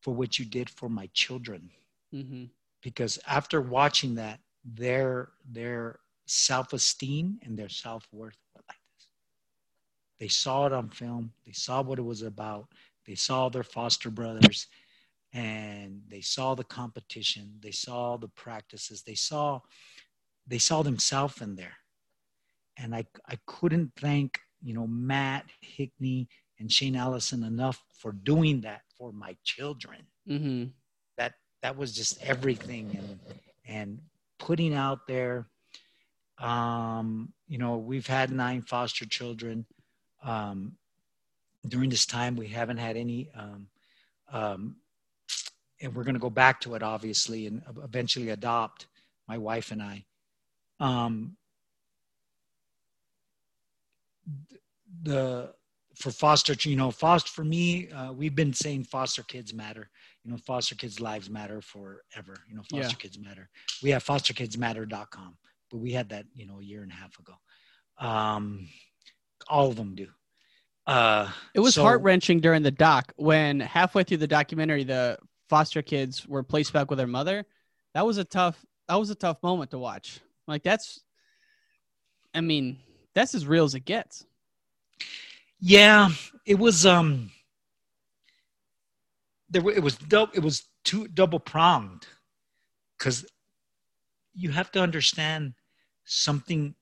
for what you did for my children. Mm-hmm. Because after watching that, their their self-esteem and their self-worth were like this. They saw it on film. They saw what it was about. They saw their foster brothers and they saw the competition. They saw the practices. They saw they saw themselves in there. And I I couldn't thank, you know, Matt Hickney and Shane Allison enough for doing that for my children. Mm-hmm. That that was just everything and and putting out there. Um, you know, we've had nine foster children. Um, during this time, we haven't had any, um, um, and we're going to go back to it, obviously, and eventually adopt my wife and I. Um, the for foster, you know, foster for me, uh, we've been saying foster kids matter you know, foster kids' lives matter forever. You know, foster yeah. kids matter. We have fosterkidsmatter.com, but we had that, you know, a year and a half ago. Um, all of them do. Uh, it was so, heart wrenching during the doc when halfway through the documentary, the foster kids were placed back with their mother. That was a tough. That was a tough moment to watch. Like that's, I mean, that's as real as it gets. Yeah, it was. Um, there it was it was two double pronged because you have to understand something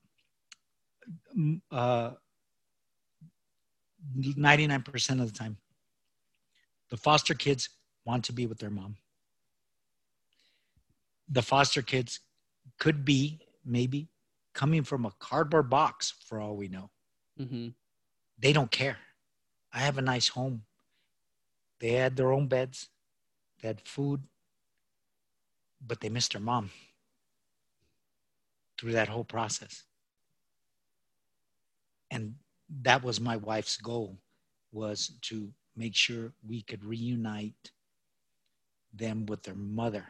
mm, uh, 99% of the time the foster kids want to be with their mom the foster kids could be maybe coming from a cardboard box for all we know mm-hmm. They don't care i have a nice home they had their own beds, they had food, but they missed their mom through that whole process. And that was my wife's goal was to make sure we could reunite them with their mother.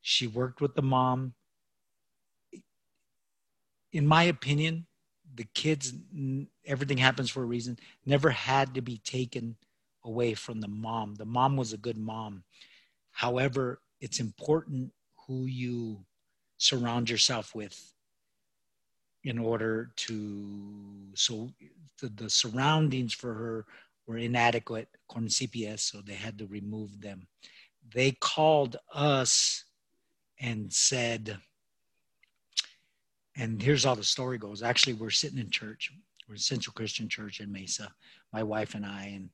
She worked with the mom. In my opinion, the kids, everything happens for a reason, never had to be taken away from the mom. The mom was a good mom. However, it's important who you surround yourself with. in order to so the, the surroundings for her were inadequate according to CPS, so they had to remove them. They called us and said, and here's how the story goes. Actually, we're sitting in church. We're in Central Christian Church in Mesa, my wife and I, and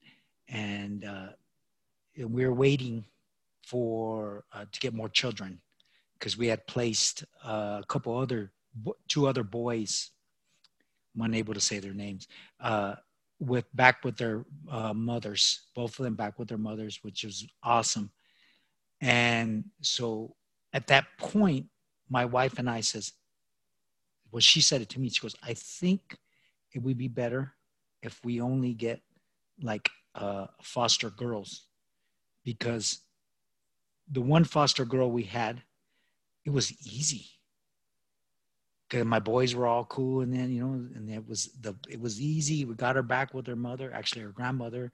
and, uh, we're waiting for uh, to get more children because we had placed uh, a couple other two other boys. I'm unable to say their names. Uh, with back with their uh, mothers, both of them back with their mothers, which was awesome. And so at that point, my wife and I says, well, she said it to me. She goes, I think it would be better if we only get like uh, foster girls because the one foster girl we had, it was easy. Cause my boys were all cool, and then you know, and it was the it was easy. We got her back with her mother, actually her grandmother,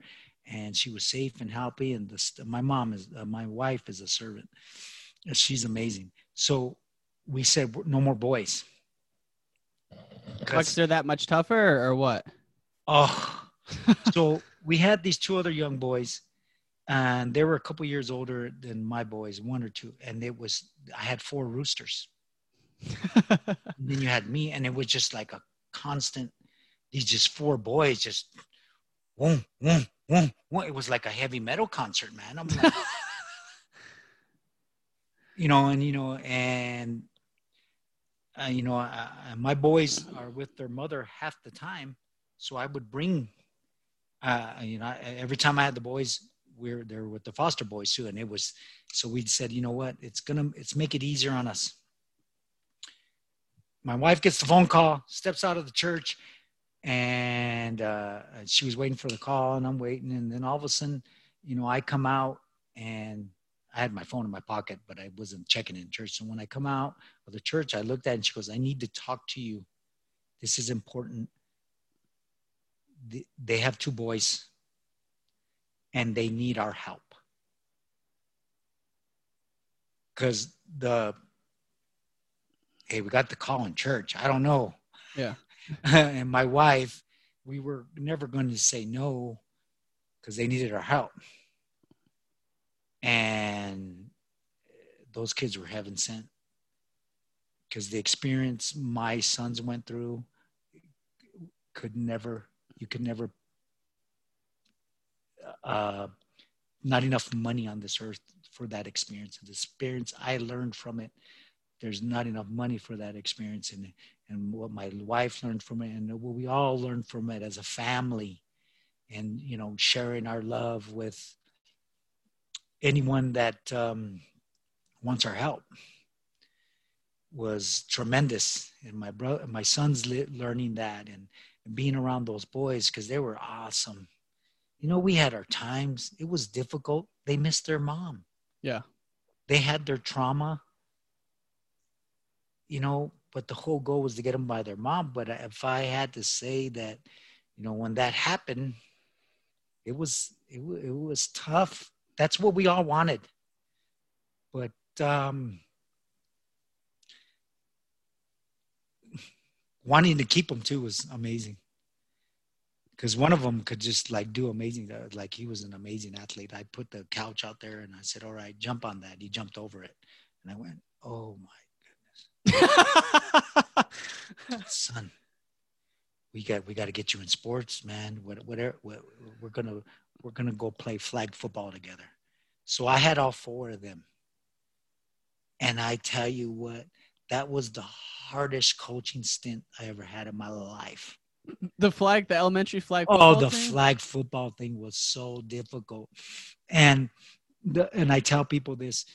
and she was safe and happy. And the, my mom is uh, my wife is a servant. She's amazing. So we said no more boys. Because they're that much tougher, or what? Oh, so we had these two other young boys, and they were a couple years older than my boys, one or two, and it was I had four roosters. then you had me, and it was just like a constant. These just four boys just, boom, boom, boom, boom. It was like a heavy metal concert, man. I'm like, you know, and you know, and uh, you know, uh, my boys are with their mother half the time, so I would bring, uh, you know, every time I had the boys, we're there with the foster boys too, and it was so we said, you know what, it's gonna, it's make it easier on us. My wife gets the phone call, steps out of the church, and uh, she was waiting for the call, and I'm waiting, and then all of a sudden, you know, I come out and I had my phone in my pocket, but I wasn't checking in church. So when I come out of the church, I looked at it and she goes, I need to talk to you. This is important. They have two boys and they need our help. Because the, hey, we got the call in church. I don't know. Yeah. and my wife, we were never going to say no because they needed our help and those kids were heaven sent. Because the experience my sons went through could never you could never uh, not enough money on this earth for that experience. The experience i learned from it there's not enough money for that experience. And and what my wife learned from it and what we all learned from it as a family and you know sharing our love with anyone that um, wants our help was tremendous. And my brother my son's learning that and, being around those boys because they were awesome. You know we had our times. It was difficult. They missed their mom. Yeah. They had their trauma. You know but the whole goal was to get them by their mom. But if i had to say that you know when that happened it was it, it was tough that's what we all wanted. But um, wanting to keep them too was amazing. Because one of them could just like do amazing, uh, like he was an amazing athlete. I put the couch out there and I said, "All right, jump on that." He jumped over it, and I went, "Oh my goodness, son, we got we got to get you in sports, man. what, Whatever, we're gonna we're going to go play flag football together. So I had all four of them. And I tell you what, that was the hardest coaching stint I ever had in my life. The flag, the elementary flag. Oh, the thing? flag football thing was so difficult, and the, and I tell people this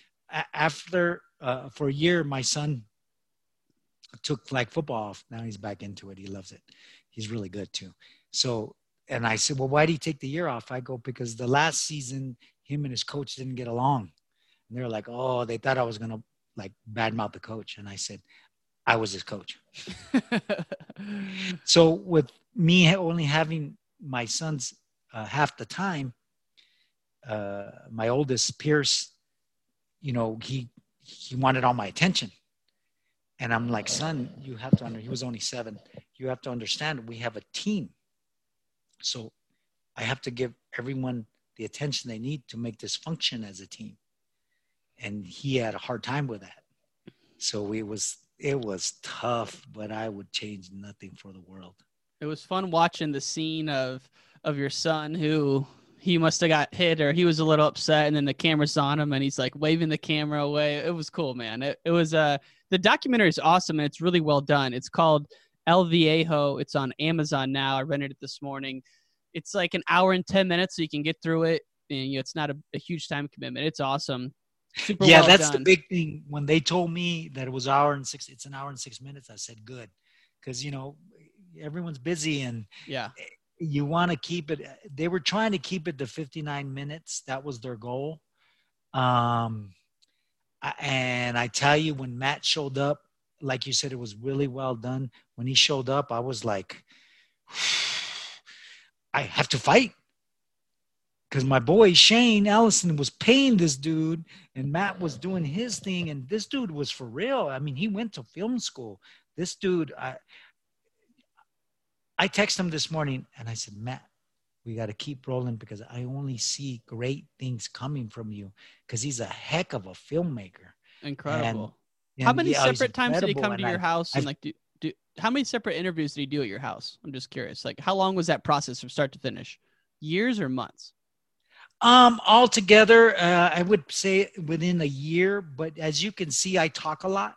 after uh, for a year, my son took flag football off. Now he's back into it. He loves it. He's really good too. So and I said, well, why do you take the year off? I go, because the last season, him and his coach didn't get along. And they're like, oh, they thought I was going to like badmouth the coach. And I said, I was his coach. so with me only having my sons uh, half the time, uh, my oldest Pierce, you know, he he wanted all my attention, And I'm like, son, you have to under. He was only seven. You have to understand. We have a team. So I have to give everyone the attention they need to make this function as a team. And he had a hard time with that. So it was it was tough, but I would change nothing for the world. It was fun watching the scene of of your son who he must have got hit or he was a little upset and then the camera's on him and he's like waving the camera away. It was cool, man. It, it was uh the documentary is awesome and it's really well done. It's called El Viejo. It's on Amazon now. I rented it this morning. It's like an hour and 10 minutes so you can get through it and you know, it's not a, a huge time commitment. It's awesome. Super yeah, well that's done. the big thing. When they told me that it was hour and six, it's an hour and six minutes. I said good, because you know everyone's busy and yeah, you want to keep it. They were trying to keep it to 59 minutes. That was their goal. Um, and I tell you, when Matt showed up, like you said, it was really well done. When he showed up, I was like, I have to fight because my boy Shane Ellison was paying this dude, and Matt was doing his thing, and this dude was for real. I mean, he went to film school. This dude, I, I texted him this morning, and I said, Matt, we got to keep rolling because I only see great things coming from you because he's a heck of a filmmaker. Incredible. And, how many yeah, separate times did he come to your I, house and I've, like do, do how many separate interviews did he do at your house? I'm just curious. Like how long was that process from start to finish? Years or months? Um, altogether, uh, I would say within a year. But as you can see, I talk a lot.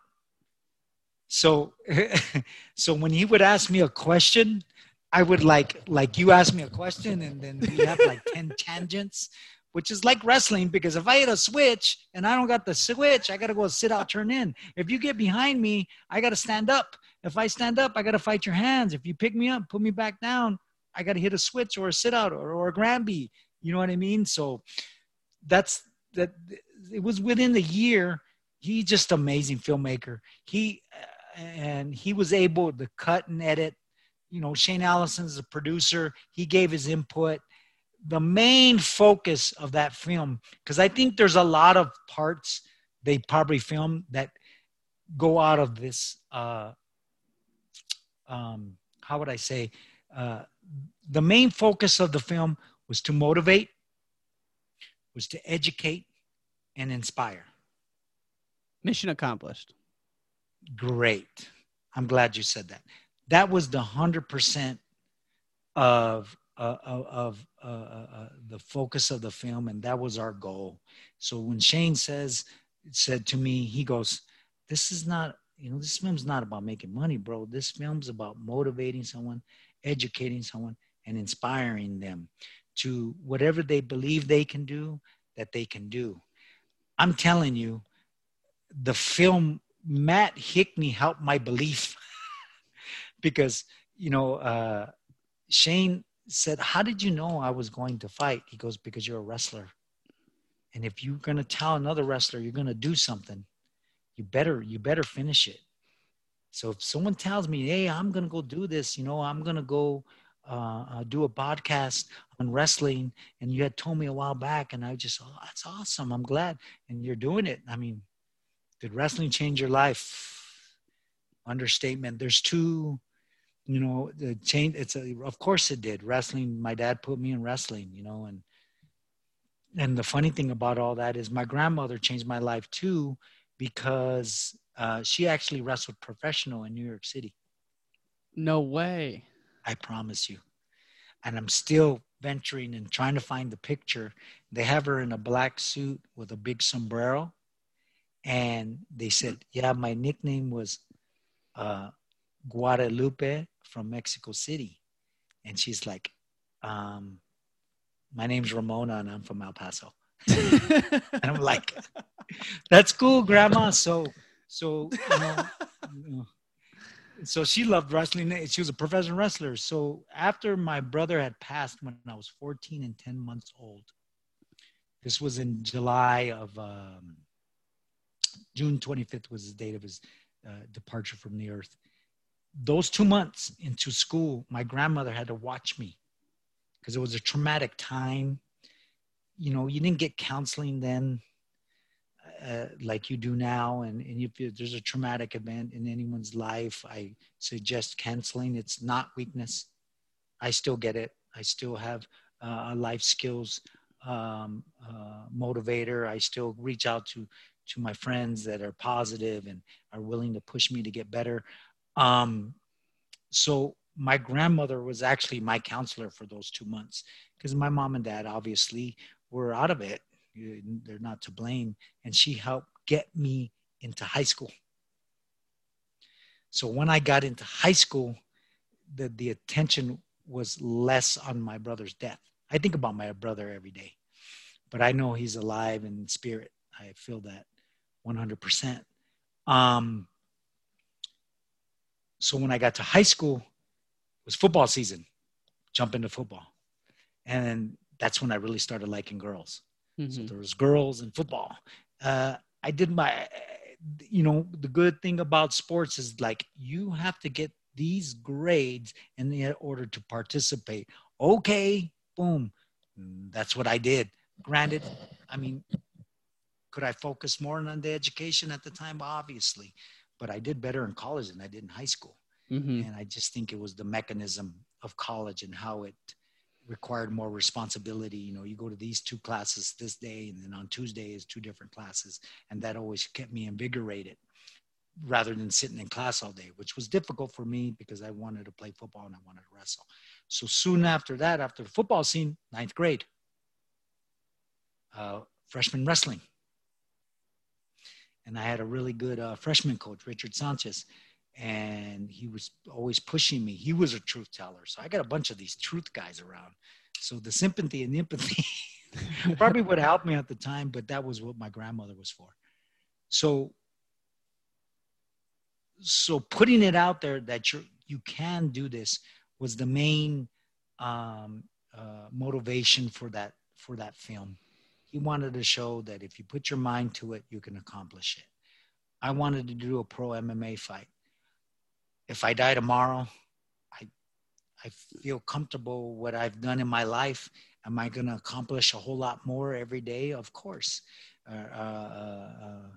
So, so when he would ask me a question, I would like like you ask me a question, and then we have like ten tangents, which is like wrestling because if I hit a switch and I don't got the switch, I got to go sit out, turn in. If you get behind me, I got to stand up. If I stand up, I got to fight your hands. If you pick me up, put me back down, I got to hit a switch or a sit out or, or a Granby. You know what I mean? So that's that. It was within the year. He's just amazing filmmaker. He uh, and he was able to cut and edit. You know, Shane Allison's a producer. He gave his input. The main focus of that film, because I think there's a lot of parts they probably filmed that go out of this. Uh, um, how would I say? Uh, the main focus of the film was to motivate, was to educate, and inspire. Mission accomplished. Great. I'm glad you said that. That was the hundred percent of uh, of uh, uh, uh, the focus of the film, and that was our goal. So when Shane says said to me, he goes, "This is not, you know, this film's not about making money, bro. This film's about motivating someone, educating someone, and inspiring them to whatever they believe they can do, that they can do. I'm telling you, the film Matt Hickney helped my belief because you know uh, Shane said, "How did you know I was going to fight?" He goes, "Because you're a wrestler, and if you're going to tell another wrestler you're going to do something, you better you better finish it." So if someone tells me, "Hey, I'm going to go do this," you know, I'm going to go uh, uh, do a podcast on wrestling, and you had told me a while back, and I just, oh, that's awesome. I'm glad, and you're doing it. I mean, did wrestling change your life? Understatement. There's two, you know, the change. It's a, of course it did. Wrestling. My dad put me in wrestling, you know, and and the funny thing about all that is my grandmother changed my life too, because uh, she actually wrestled professional in New York City. No way. I promise you. And I'm still venturing and trying to find the picture. They have her in a black suit with a big sombrero. And they said, Yeah, my nickname was uh, Guadalupe from Mexico City. And she's like, um, My name's Ramona and I'm from El Paso. and I'm like, That's cool, Grandma. So, so, you know, so she loved wrestling. She was a professional wrestler. So after my brother had passed when I was 14 and 10 months old, this was in July of um, June 25th was the date of his uh, departure from the earth. Those two months into school, my grandmother had to watch me because it was a traumatic time. You know, you didn't get counseling then. uh, like you do now, and, and if there's a traumatic event in anyone's life, I suggest canceling. It's not weakness. I still get it. I still have uh, a life skills um, uh, motivator. I still reach out to to my friends that are positive and are willing to push me to get better. Um, so my grandmother was actually my counselor for those two months because my mom and dad obviously were out of it. They're not to blame, and she helped get me into high school. So when I got into high school, the the attention was less on my brother's death. I think about my brother every day, but I know he's alive in spirit. I feel that 100%. Um, so when I got to high school, it was football season, jump into football. And that's when I really started liking girls. Mm-hmm. So there was girls and football. Uh, I did my, you know, the good thing about sports is like you have to get these grades in order to participate. Okay, boom. That's what I did. Granted, I mean, could I focus more on the education at the time? Obviously, but I did better in college than I did in high school. Mm-hmm. And I just think it was the mechanism of college and how it required more responsibility. You know, you go to these two classes this day, and then on Tuesday is two different classes, and that always kept me invigorated rather than sitting in class all day, which was difficult for me because I wanted to play football and I wanted to wrestle. So soon after that, after the football scene, ninth grade, uh, freshman wrestling. And I had a really good uh, freshman coach, Richard Sanchez, and he was always pushing me. He was a truth teller. So I got a bunch of these truth guys around. So the sympathy and the empathy probably would help me at the time, but that was what my grandmother was for. So so putting it out there that you you can do this was the main um, uh, motivation for that for that film. He wanted to show that if you put your mind to it, you can accomplish it. I wanted to do a pro MMA fight. If I die tomorrow, I I feel comfortable what I've done in my life. Am I going to accomplish a whole lot more every day? Of course. Uh, uh, uh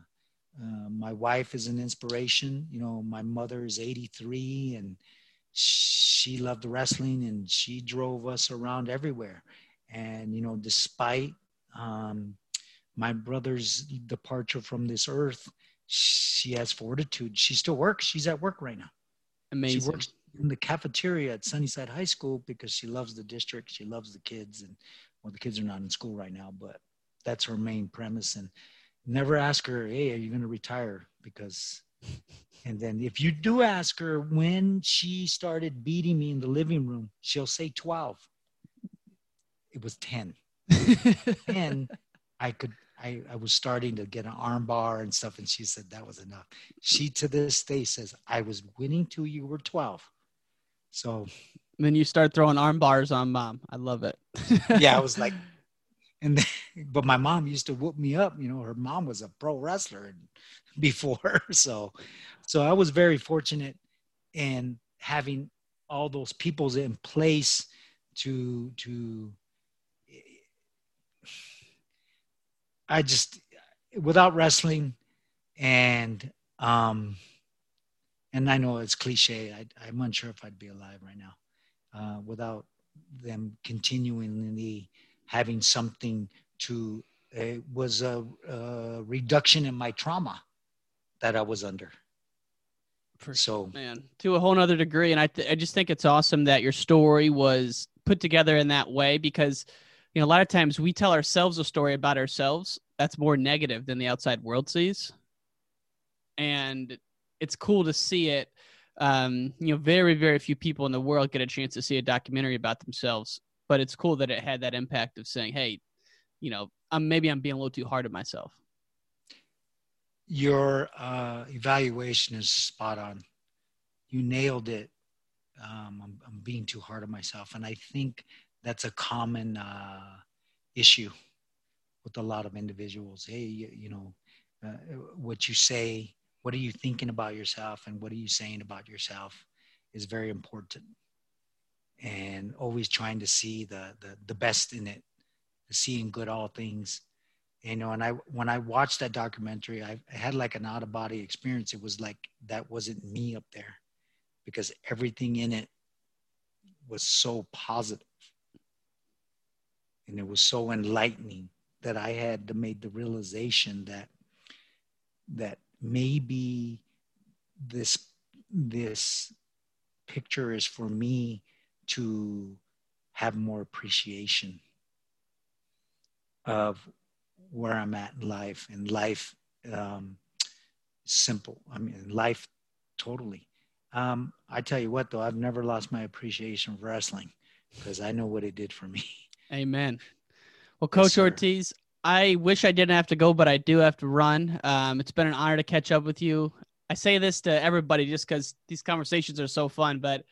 uh, my wife is an inspiration. You know, my mother is 83 and she loved wrestling and she drove us around everywhere. And, you know, despite um, my brother's departure from this earth, she has fortitude. She still works. She's at work right now. Amazing. She works in the cafeteria at Sunnyside High School because she loves the district. She loves the kids. And, well, the kids are not in school right now, but that's her main premise. And, never ask her, hey, are you going to retire? Because, and then if you do ask her when she started beating me in the living room, she'll say 12. It was 10. And I could, I, I was starting to get an arm bar and stuff. And she said that was enough. She to this day says, I was winning till you were 12. So then you start throwing arm bars on mom. I love it. yeah, I was like, and then, but my mom used to whoop me up you know her mom was a pro wrestler before so so i was very fortunate in having all those peoples in place to to i just without wrestling and um and i know it's cliche I, i'm unsure if i'd be alive right now uh, without them continually having something to it was a, a, reduction in my trauma that I was under. For, so man, to a whole nother degree, and I th- I just think it's awesome that your story was put together in that way because you know a lot of times we tell ourselves a story about ourselves that's more negative than the outside world sees, and it's cool to see it. Um, you know, very very few people in the world get a chance to see a documentary about themselves but it's cool that it had that impact of saying, hey, you know, I'm maybe I'm being a little too hard on myself. Your uh, evaluation is spot on. You nailed it. Um, I'm, I'm, being too hard on myself, and I think that's a common uh, issue with a lot of individuals. Hey, you, you know, uh, what you say, what are you thinking about yourself, and what are you saying about yourself is very important and always trying to see the, the, the best in it, seeing good all things. you know and i when i watched that documentary I, I had like an out of body experience it was like that wasn't me up there because everything in it was so positive and it was so enlightening that i had to make the realization that that maybe this this picture is for me to have more appreciation of where I'm at in life and life um, simple. I mean, life totally. Um, I tell you what, though, I've never lost my appreciation for wrestling because I know what it did for me. Amen. Well, Coach yes, Ortiz, I wish I didn't have to go, but I do have to run. Um, it's been an honor to catch up with you. I say this to everybody just because these conversations are so fun, but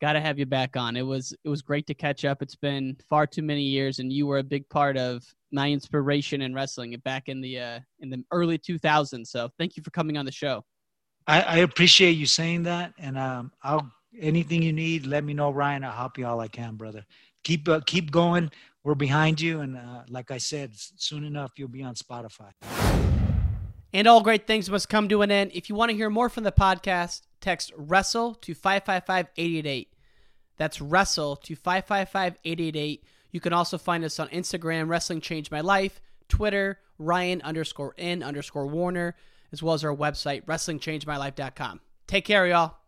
got to have you back on. It was it was great to catch up. It's been far too many years, and you were a big part of my inspiration in wrestling back in the uh, in the early 2000s. So thank you for coming on the show. I, I appreciate you saying that, and um, I'll anything you need, let me know, Ryan. I'll help you all I can, brother. Keep uh, keep going. We're behind you, and uh, like I said, soon enough you'll be on Spotify. And all great things must come to an end. If you want to hear more from the podcast, text WRESTLE to 555 888. That's wrestle to 555 888. You can also find us on Instagram, Wrestling Changed My Life, Twitter, Ryan underscore N underscore Warner, as well as our website, WrestlingChangedMyLife.com. Take care, y'all.